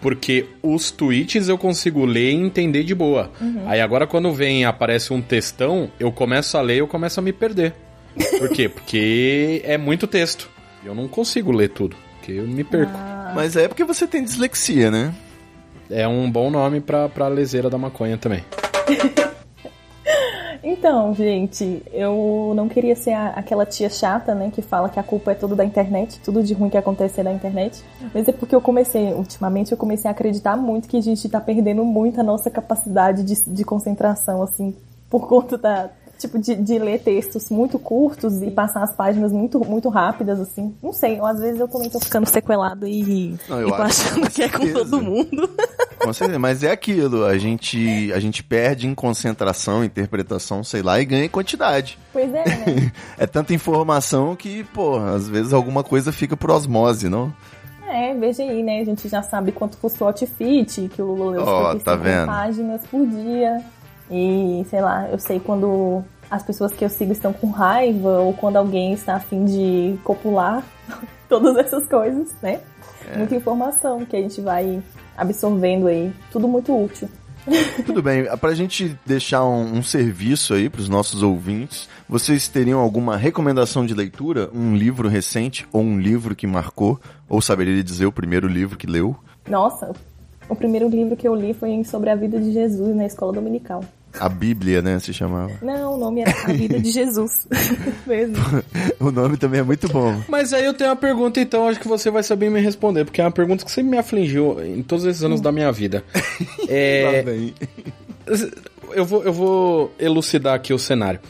Porque os tweets eu consigo ler e entender de boa. Aí agora quando vem e aparece um textão, eu começo a ler e eu começo a me perder. Por quê? Porque é muito texto. Eu não consigo ler tudo, porque eu me perco. Mas é porque você tem dislexia, né? É um bom nome pra, pra leseira da maconha também. Então, gente, eu não queria ser a- aquela tia chata, né, que fala que a culpa é tudo da internet, tudo de ruim que acontece é da internet. Mas é porque eu comecei, ultimamente, eu comecei a acreditar muito que a gente tá perdendo muito a nossa capacidade de, de concentração, assim, por conta da. Tipo, de, de ler textos muito curtos e passar as páginas muito, muito rápidas, assim. Não sei, eu, às vezes eu também tô ficando sequelado e, Não, eu e tô achando que é com todo mundo. Com certeza, mas é aquilo, a gente, a gente perde em concentração, interpretação, sei lá, e ganha em quantidade. pois é, né? É tanta informação que, pô, às vezes alguma coisa fica por osmose, não? É, veja aí, né? A gente já sabe quanto custa o outfit, que o Lula leu 55 tá páginas por dia. E, sei lá, eu sei quando as pessoas que eu sigo estão com raiva, ou quando alguém está a fim de copular. Todas essas coisas, né? É. Muita informação que a gente vai absorvendo aí. Tudo muito útil. Tudo bem, pra gente deixar um, um serviço aí pros nossos ouvintes, vocês teriam alguma recomendação de leitura? Um livro recente ou um livro que marcou? Ou saberia dizer o primeiro livro que leu? Nossa, o primeiro livro que eu li foi sobre a vida de Jesus na escola dominical. A Bíblia, né, se chamava. Não, o nome era A Vida de Jesus. Mesmo. O nome também é muito bom. Mas aí eu tenho uma pergunta, então acho que você vai saber me responder, porque é uma pergunta que sempre me afligiu em todos esses anos da minha vida. É, eu, vou, eu vou elucidar aqui o cenário.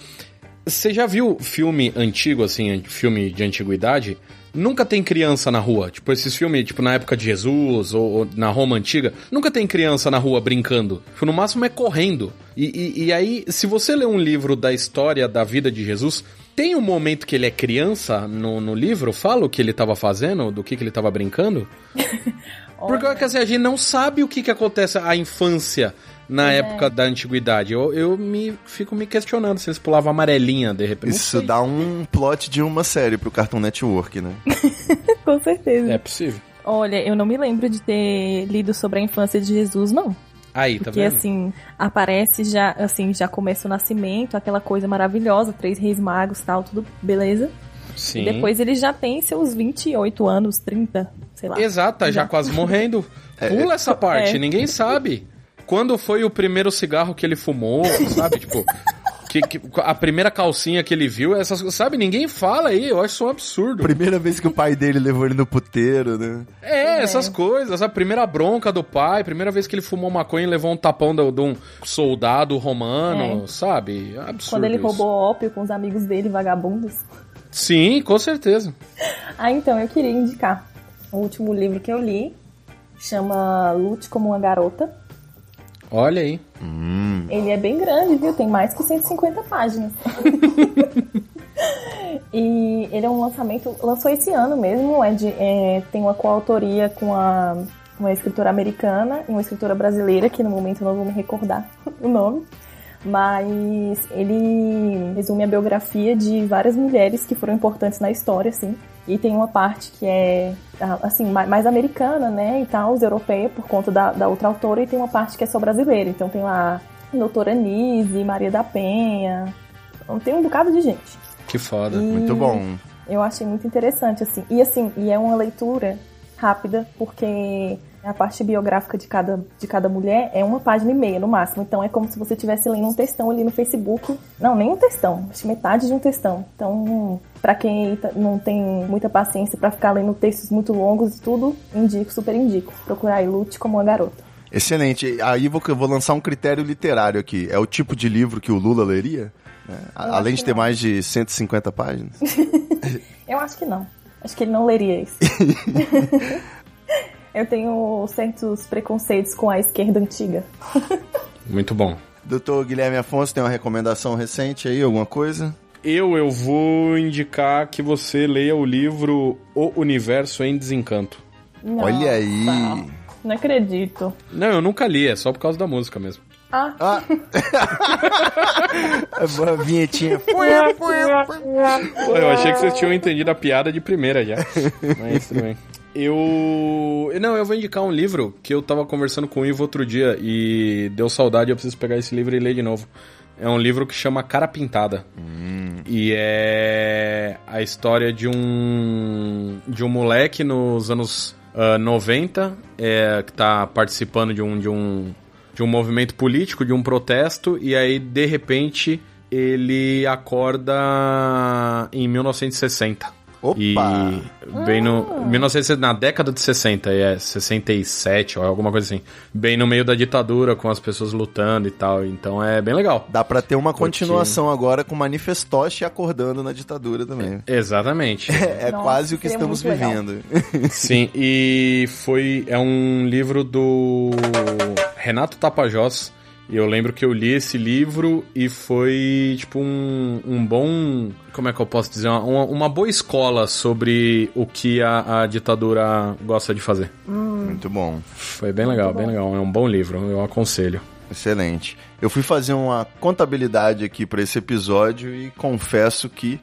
Você já viu filme antigo, assim, filme de antiguidade? Nunca tem criança na rua. Tipo, esses filmes, tipo, na época de Jesus ou, ou na Roma Antiga, nunca tem criança na rua brincando. Tipo, no máximo é correndo. E, e, e aí, se você ler um livro da história da vida de Jesus, tem um momento que ele é criança no, no livro? Fala o que ele estava fazendo, do que, que ele estava brincando? Porque quer dizer, a gente não sabe o que, que acontece a infância na época da antiguidade. Eu, eu me fico me questionando se eles pulavam amarelinha de repente. Isso dá um plot de uma série pro Cartoon Network, né? Com certeza. É possível. Olha, eu não me lembro de ter lido sobre a infância de Jesus, não. Aí, tá Porque vendo? assim, aparece já, assim, já começa o nascimento, aquela coisa maravilhosa, três reis magos, tal, tudo beleza. Sim. E depois ele já tem seus 28 anos, 30, sei lá. Exato, tá já Já. quase morrendo. Pula essa parte, É. ninguém sabe. Quando foi o primeiro cigarro que ele fumou, sabe? tipo, que, que- a primeira calcinha que ele viu, essas sabe? Ninguém fala aí, eu acho isso um absurdo. Primeira vez que o pai dele levou ele no puteiro, né? É, essas coisas, a primeira bronca do pai, primeira vez que ele fumou maconha e levou um tapão de, de um soldado romano, É. sabe? É absurdo. Quando ele isso. roubou ópio com os amigos dele, vagabundos. Sim, com certeza. Ah, então, eu queria indicar o último livro que eu li. Chama Lute como uma Garota. Olha aí. Ele é bem grande, viu? Tem mais que 150 páginas. e ele é um lançamento. Lançou esse ano mesmo. É de, é, tem uma coautoria com a, uma escritora americana e uma escritora brasileira, que no momento eu não vou me recordar o nome. Mas ele resume a biografia de várias mulheres que foram importantes na história, assim. E tem uma parte que é, assim, ma- mais americana, né, e tal, os europeia, por conta da, da outra autora, e tem uma parte que é só brasileira. Então tem lá Doutora Nise, Maria da Penha, então tem um bocado de gente. Que foda. E Muito bom. Eu achei muito interessante, assim. E assim, e é uma leitura rápida, porque A parte biográfica de cada, de cada mulher é uma página e meia no máximo. Então é como se você estivesse lendo um textão ali no Facebook. Não, nem um textão, acho que metade de um textão. Então, pra quem tá- não tem muita paciência pra ficar lendo textos muito longos e tudo, indico, super indico. Procurar aí Lute como uma garota. Excelente. Aí vou, eu vou lançar um critério literário aqui. É o tipo de livro que o Lula leria? né? A- Além de ter não. mais de 150 páginas? Eu acho que não. Acho que ele não leria esse. Eu tenho certos preconceitos com a esquerda antiga. Muito bom. Doutor Guilherme Afonso tem uma recomendação recente aí, alguma coisa? Eu, eu vou indicar que você leia o livro O Universo em Desencanto. Olha aí. Nossa, Não acredito. Não, eu nunca li, é só por causa da música mesmo. Ah, Ah! a vinhetinha. Eu achei que vocês tinham entendido a piada de primeira já. Mas tudo bem. Eu. Não, eu vou indicar um livro que eu tava conversando com o Ivo outro dia e deu saudade, eu preciso pegar esse livro e ler de novo. É um livro que chama Cara Pintada. E é a história de um. de um moleque nos anos ah, 90 é, que tá participando de um, de um. de um movimento político, de um protesto, e aí, de repente, ele acorda em 1960. Opa! E bem no. 1960, na década de 60, é 67 ou alguma coisa assim. Bem no meio da ditadura, com as pessoas lutando e tal. Então é bem legal. Dá pra ter uma Porque- continuação agora com Manifestoche acordando na ditadura também. Exatamente. É, Nossa, quase o que estamos vivendo. Sim, e foi. É um livro do Renato Tapajós. E eu lembro que eu li esse livro e foi, tipo, um, um bom. Como é que eu posso dizer? Uma, uma boa escola sobre o que a, a ditadura gosta de fazer. Muito bom. Foi bem legal, bem legal. É um bom livro, eu aconselho. Excelente. Eu fui fazer uma contabilidade aqui para esse episódio e confesso que,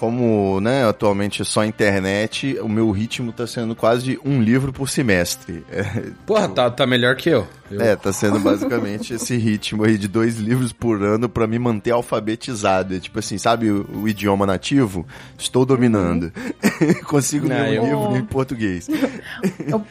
como né, atualmente é só internet, o meu ritmo tá sendo quase um livro por semestre. É, Porra, tá, tá melhor que eu. Eu- é, tá sendo basicamente esse ritmo aí de dois livros por ano para me manter alfabetizado. É tipo assim, sabe o, o idioma nativo? Estou dominando. Consigo Não, ler um eu- livro em português.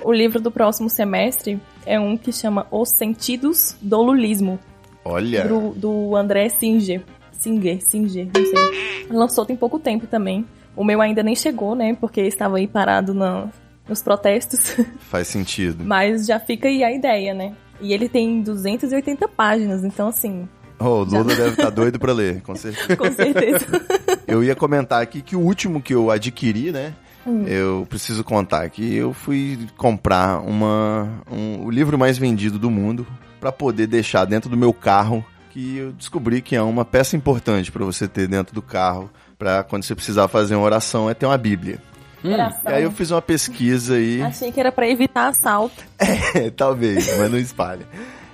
o, o livro do próximo semestre é um que chama Os Sentidos do Lulismo, Olha, do, do André Singer. Singer, Singer, não sei. Lançou tem pouco tempo também. O meu ainda nem chegou, né? Porque estava aí parado na- nos protestos. faz sentido. Mas já fica aí a ideia, né? E ele tem 280 páginas, então assim, Oh, o Lula deve estar doido para ler, com certeza. com certeza. Eu ia comentar aqui que o último que eu adquiri, né? Hum. Eu preciso contar que eu fui comprar uma, um- o livro mais vendido do mundo para poder deixar dentro do meu carro, que eu descobri que é uma peça importante para você ter dentro do carro, para quando você precisar fazer uma oração, é ter uma Bíblia. Oração. E aí eu fiz uma pesquisa aí, Achei que era pra evitar assalto. É, talvez, mas não espalha.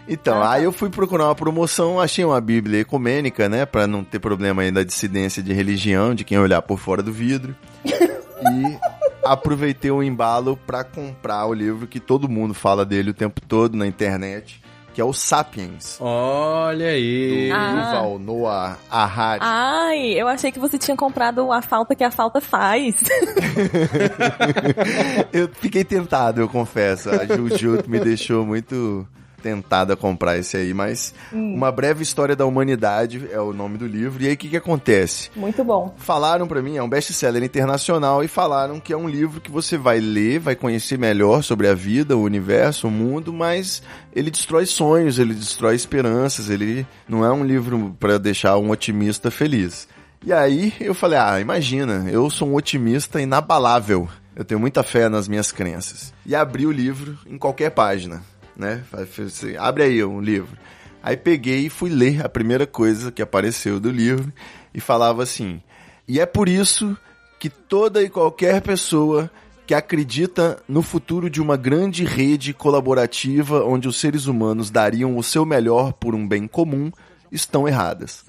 Então, Ah, tá. aí eu fui procurar uma promoção, achei uma Bíblia ecumênica, né, Pra não ter problema aí da dissidência de religião, de quem olhar por fora do vidro. e aproveitei o embalo pra comprar o livro que todo mundo fala dele o tempo todo na internet, que é o Sapiens. Olha aí. Do Ah. Yuval Noah Harari. Ai, eu achei que você tinha comprado a falta que a falta faz. eu fiquei tentado, eu confesso. A Juju me deixou muito tentado a comprar esse aí, mas Uma Breve História da Humanidade é o nome do livro. E aí o que, que acontece? Muito bom. Falaram pra mim, é um best-seller internacional, e falaram que é um livro que você vai ler, vai conhecer melhor sobre a vida, o universo, o mundo, mas ele destrói sonhos, ele destrói esperanças, ele não é um livro pra deixar um otimista feliz. E aí eu falei, ah, imagina, eu sou um otimista inabalável. Eu tenho muita fé nas minhas crenças. E abri o livro em qualquer página, né? Você Abre aí um livro. Aí peguei e fui ler a primeira coisa que apareceu do livro e falava assim: E é por isso que toda e qualquer pessoa que acredita no futuro de uma grande rede colaborativa onde os seres humanos dariam o seu melhor por um bem comum estão erradas.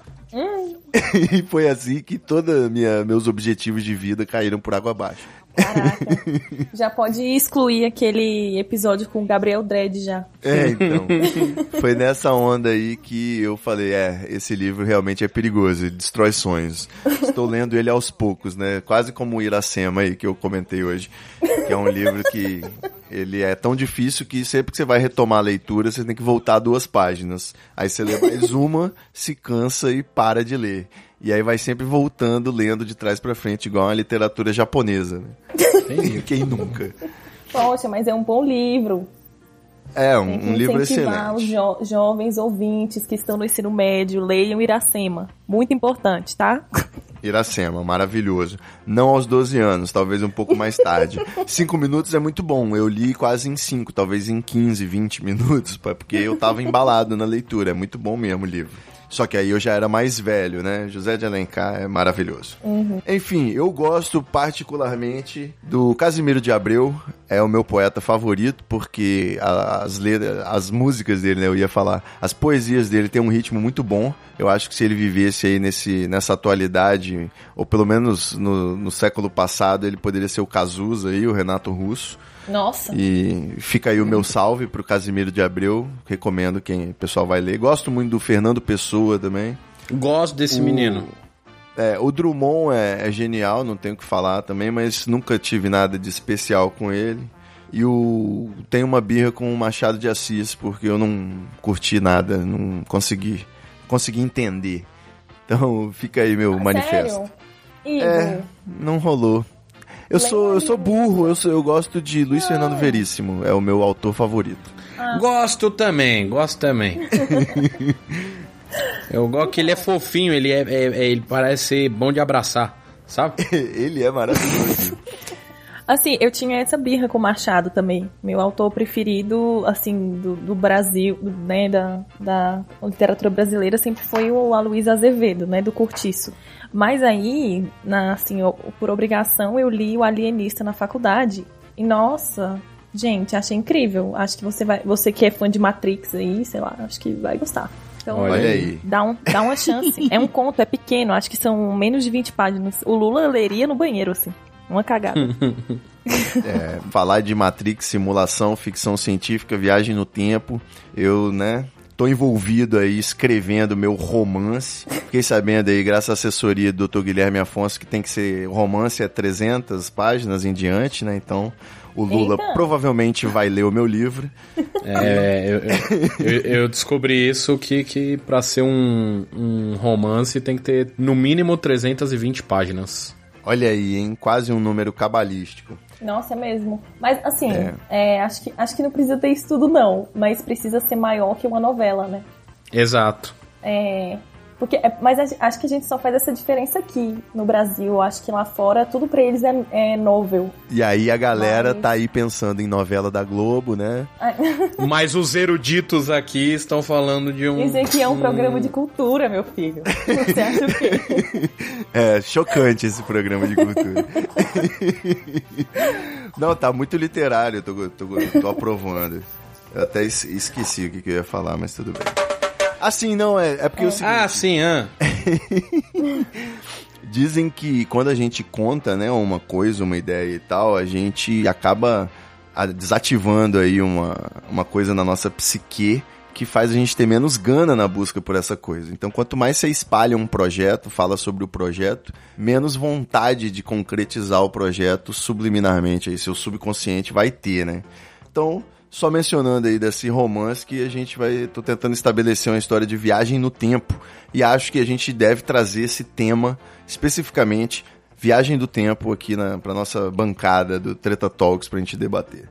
e foi assim que todos meus objetivos de vida caíram por água abaixo. Caraca. já pode excluir aquele episódio com o Gabriel Dredd já. É, então. Foi nessa onda aí que eu falei, é, esse livro realmente é perigoso, ele destrói sonhos. Estou lendo ele aos poucos, né? Quase como o Iracema aí que eu comentei hoje, que é um livro que Ele é tão difícil que sempre que você vai retomar a leitura, você tem que voltar duas páginas. Aí você lê mais uma, se cansa e para de ler. E aí vai sempre voltando, lendo de trás pra frente, igual a literatura japonesa. Né? Quem nunca? Poxa, mas é um bom livro. É, um, um livro incentivar os excelente. jo- jovens ouvintes que estão no ensino médio, leiam Iracema. Muito importante, tá? Iracema, maravilhoso. Não aos 12 anos, talvez um pouco mais tarde. Cinco minutos é muito bom. Eu li quase em cinco, talvez em 15, 20 minutos, porque eu tava embalado na leitura. É muito bom mesmo o livro. Só que aí eu já era mais velho, né? José de Alencar é maravilhoso. Enfim, eu gosto particularmente do Casimiro de Abreu, é o meu poeta favorito, porque as, letras, as músicas dele, né, eu ia falar, as poesias dele têm um ritmo muito bom. Eu acho que se ele vivesse aí nesse, nessa atualidade, ou pelo menos no, no século passado, ele poderia ser o Cazuza aí, o Renato Russo. Nossa. E fica aí o meu salve pro Casimiro de Abreu, recomendo quem o pessoal vai ler. Gosto muito do Fernando Pessoa também. Gosto desse O- menino. É, o Drummond é, é genial, não tenho o que falar também, mas nunca tive nada de especial com ele. E o tem uma birra com o Machado de Assis, porque eu não curti nada, não consegui, consegui entender. Então fica aí meu manifesto. Sério? Igor, É, não rolou. Eu sou, eu sou burro, eu, sou, eu gosto de Luiz Fernando Veríssimo, é o meu autor favorito. Gosto também, gosto também. Eu gosto que ele é fofinho, ele é, é- é- ele parece ser bom de abraçar, sabe? Ele é maravilhoso. Assim, eu tinha essa birra com o Machado também. Meu autor preferido, assim, do, do Brasil, né, da, da literatura brasileira sempre foi o Aloysio Azevedo, né, do Curtiço. Mas aí, na, assim, eu- por obrigação, eu li o Alienista na faculdade. E, nossa, gente, achei incrível. Acho que você vai, você que é fã de Matrix aí, sei lá, acho que vai gostar. Então, Olha aí. Dá, um, dá uma chance. é um conto, é pequeno, acho que são menos de 20 páginas. O Lula leria no banheiro, assim. Uma cagada. É, falar de Matrix, simulação, ficção científica, viagem no tempo, eu, né, tô envolvido aí escrevendo meu romance. Fiquei sabendo aí, graças à assessoria do Dr. Guilherme Afonso, que tem que ser romance é 300 páginas em diante, né? Então, o Lula Eita. provavelmente vai ler o meu livro. É, eu, eu- eu- descobri isso que, que pra ser um, um romance tem que ter no mínimo 320 páginas. Olha aí, hein? Quase um número cabalístico. Nossa, é mesmo. Mas assim, é, acho, que, acho que não precisa ter isso tudo, não. Mas precisa ser maior que uma novela, né? Exato. É, porque, é- mas a- acho que a gente só faz essa diferença aqui no Brasil. Acho que lá fora tudo pra eles é, é novel. E aí a galera Mas- tá aí pensando em novela da Globo, né? Mas os eruditos aqui estão falando de um. Isso aqui é um programa de cultura, meu filho. Você acha o quê? É, chocante esse programa de cultura. Não, tá muito literário, eu tô, tô, tô aprovando. Eu até es- esqueci o que, que eu ia falar, mas tudo bem. Assim, não, é, é porque é o seguinte, Ah, sim, ah. dizem que quando a gente conta, né, uma coisa, uma ideia e tal, a gente acaba ah, desativando aí uma, uma coisa na nossa psique que faz a gente ter menos gana na busca por essa coisa. Então, quanto mais você espalha um projeto, fala sobre o projeto, menos vontade de concretizar o projeto subliminarmente aí seu subconsciente vai ter, né? Então, só mencionando aí desse romance que a gente vai. tô tentando estabelecer uma história de viagem no tempo. E acho que a gente deve trazer esse tema especificamente, viagem do tempo, aqui na, pra nossa bancada do Treta Talks pra gente debater.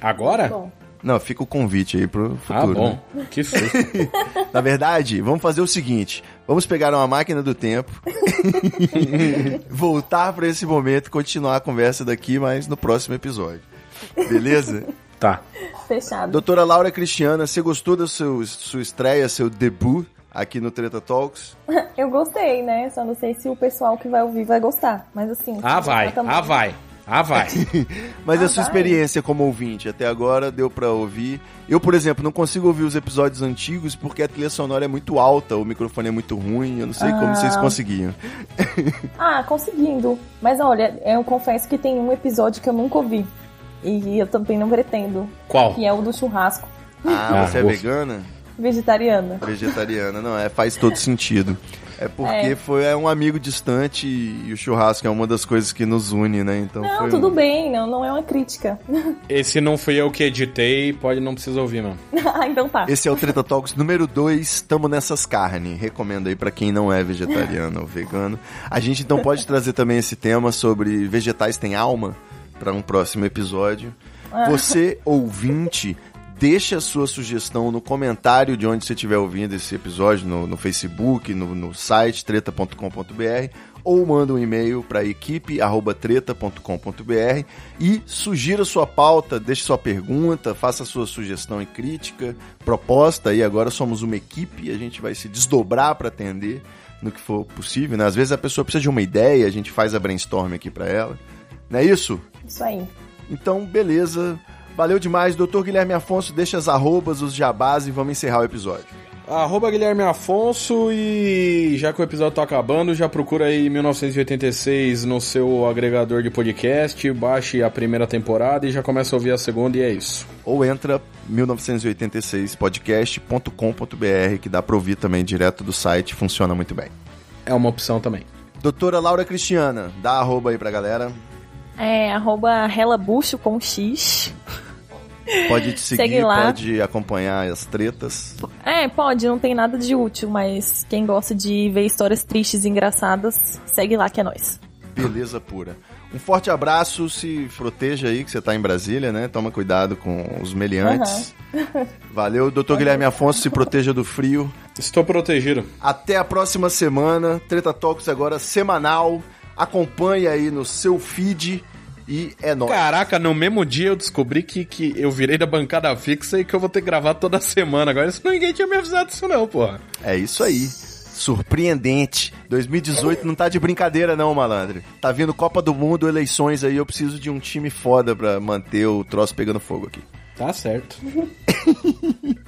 Agora? Bom, Não, fica o convite aí pro Ah, futuro. bom. né? Que susto. Na verdade, vamos fazer o seguinte: vamos pegar uma máquina do tempo, voltar pra esse momento e continuar a conversa daqui, mas no próximo episódio. Beleza? Tá. fechado. Doutora Laura Cristiana, você gostou da seu, sua estreia, seu debut aqui no Treta Talks? Eu gostei, né? Só não sei se o pessoal que vai ouvir vai gostar. Mas assim. Ah, gostar vai. também- Ah, vai. Ah, vai. Mas Ah, a sua vai. experiência como ouvinte, até agora deu pra ouvir. Eu, por exemplo, não consigo ouvir os episódios antigos porque a trilha sonora é muito alta, o microfone é muito ruim, eu não sei como Ah. vocês conseguiam. Ah, conseguindo. Mas olha, eu confesso que tem um episódio que eu nunca ouvi. E eu também não pretendo. Qual? Que é o do churrasco. Ah, Ah, você é ufa. vegana? Vegetariana. Vegetariana, não, é, faz todo sentido. É porque É. foi é um amigo distante e o churrasco é uma das coisas que nos une, né? Então Não, foi tudo um- bem, não, não é uma crítica. Esse não fui eu que editei, pode não precisa ouvir, não. ah, então tá. Esse é o Treta Talks número 2, tamo nessas carnes. Recomendo aí pra quem não é vegetariano ou vegano. A gente então pode trazer também esse tema sobre vegetais têm alma pra um próximo episódio. Você, ouvinte, deixa a sua sugestão no comentário de onde você estiver ouvindo esse episódio, no, no Facebook, no, no site treta.com.br ou manda um e-mail para equipe@treta.com.br e sugira sua pauta, deixe sua pergunta, faça sua sugestão e crítica, proposta. E agora somos uma equipe e a gente vai se desdobrar para atender no que for possível. Né? Às vezes a pessoa precisa de uma ideia, a gente faz a brainstorm aqui para ela. Não é isso? Isso aí. Então, beleza. Valeu demais, doutor Guilherme Afonso. Deixa as arrobas, os jabás e vamos encerrar o episódio. Arroba Guilherme Afonso e já que o episódio tá acabando, já procura aí 1986 no seu agregador de podcast, baixe a primeira temporada e já começa a ouvir a segunda e é isso. Ou entra 1986podcast.com.br, que dá pra ouvir também direto do site, funciona muito bem. É uma opção também. Doutora Laura Cristiana, dá arroba aí pra galera. É arroba relabucho com X. Pode te seguir, Segue lá. pode acompanhar as tretas. É, pode, não tem nada de útil, mas quem gosta de ver histórias tristes e engraçadas, segue lá que é nóis. Beleza pura. Um forte abraço, se proteja aí que você tá em Brasília, né? Toma cuidado com os meliantes. Valeu, doutor Guilherme Afonso, se proteja do frio. Estou protegido. Até a próxima semana. Treta Talks agora semanal. Acompanhe aí no seu feed e é nóis. Caraca, no mesmo dia eu descobri que, que eu virei da bancada fixa e que eu vou ter que gravar toda semana agora. Isso ninguém tinha me avisado disso não, porra. É isso aí. Surpreendente. 2018 não tá de brincadeira não, malandro. Tá vindo Copa do Mundo, eleições aí, eu preciso de um time foda pra manter o troço pegando fogo aqui. Tá certo.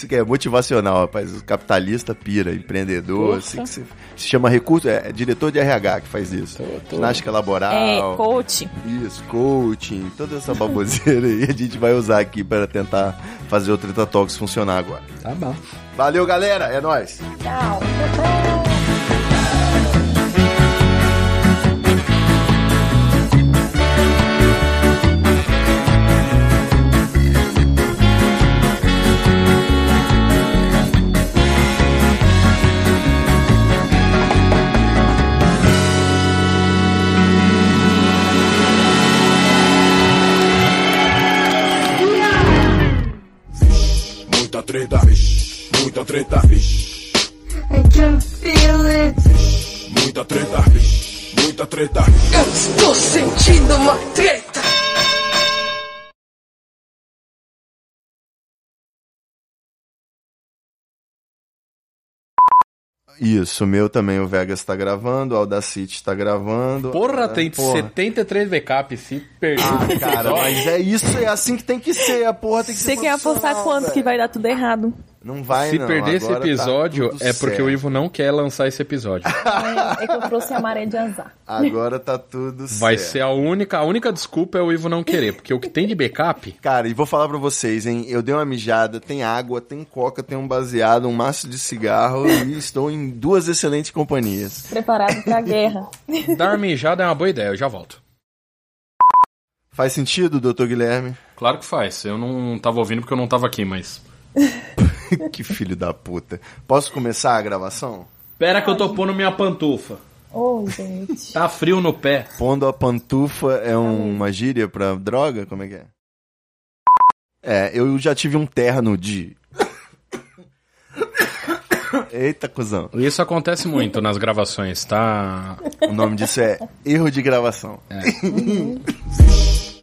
Isso que é motivacional, rapaz. O capitalista pira, empreendedor, assim que se, se chama recurso, é, é diretor de RH que faz isso. Tô- tô- Ginástica laboral. É, coach. Isso, coaching, toda essa baboseira aí a gente vai usar aqui para tentar fazer o Treta Talks funcionar agora. Tá bom. Valeu, galera, é nóis. Tchau. Treta, vixe. I can feel it. Muita treta, vixe. Muita treta. Eu estou sentindo uma treta. Isso, o meu também, o Vegas tá gravando, o Audacity tá gravando. Porra, Ah, tem porra. 73 backup. Se perder. Ah, cara, mas é isso, é assim que tem que ser, a porra tem que Você ser quer apostar quanto velho. que vai dar tudo errado? Não vai, Se não. perder esse agora tá episódio, tudo é porque certo. o Ivo não quer lançar esse episódio. É, é que eu trouxe a maré de azar. Agora tá tudo Vai certo. ser a única, a única desculpa é o Ivo não querer, porque o que tem de backup Cara, e vou falar pra vocês, hein? Eu dei uma mijada, tem água, tem coca, tem um baseado, um maço de cigarro e estou em duas excelentes companhias. Preparado pra guerra. dar mijada é uma boa ideia, eu já volto. Faz sentido, doutor Guilherme? Claro que faz. Eu não tava ouvindo porque eu não tava aqui, mas. que filho da puta. Posso começar a gravação? Pera que eu tô pondo minha pantufa. Ô, gente. Tá frio no pé. Pondo a pantufa é um- uma gíria pra droga? Como é que é? É, eu já tive um terno de. Eita, cuzão. Isso acontece muito nas gravações, tá? O nome disso é erro de gravação. É.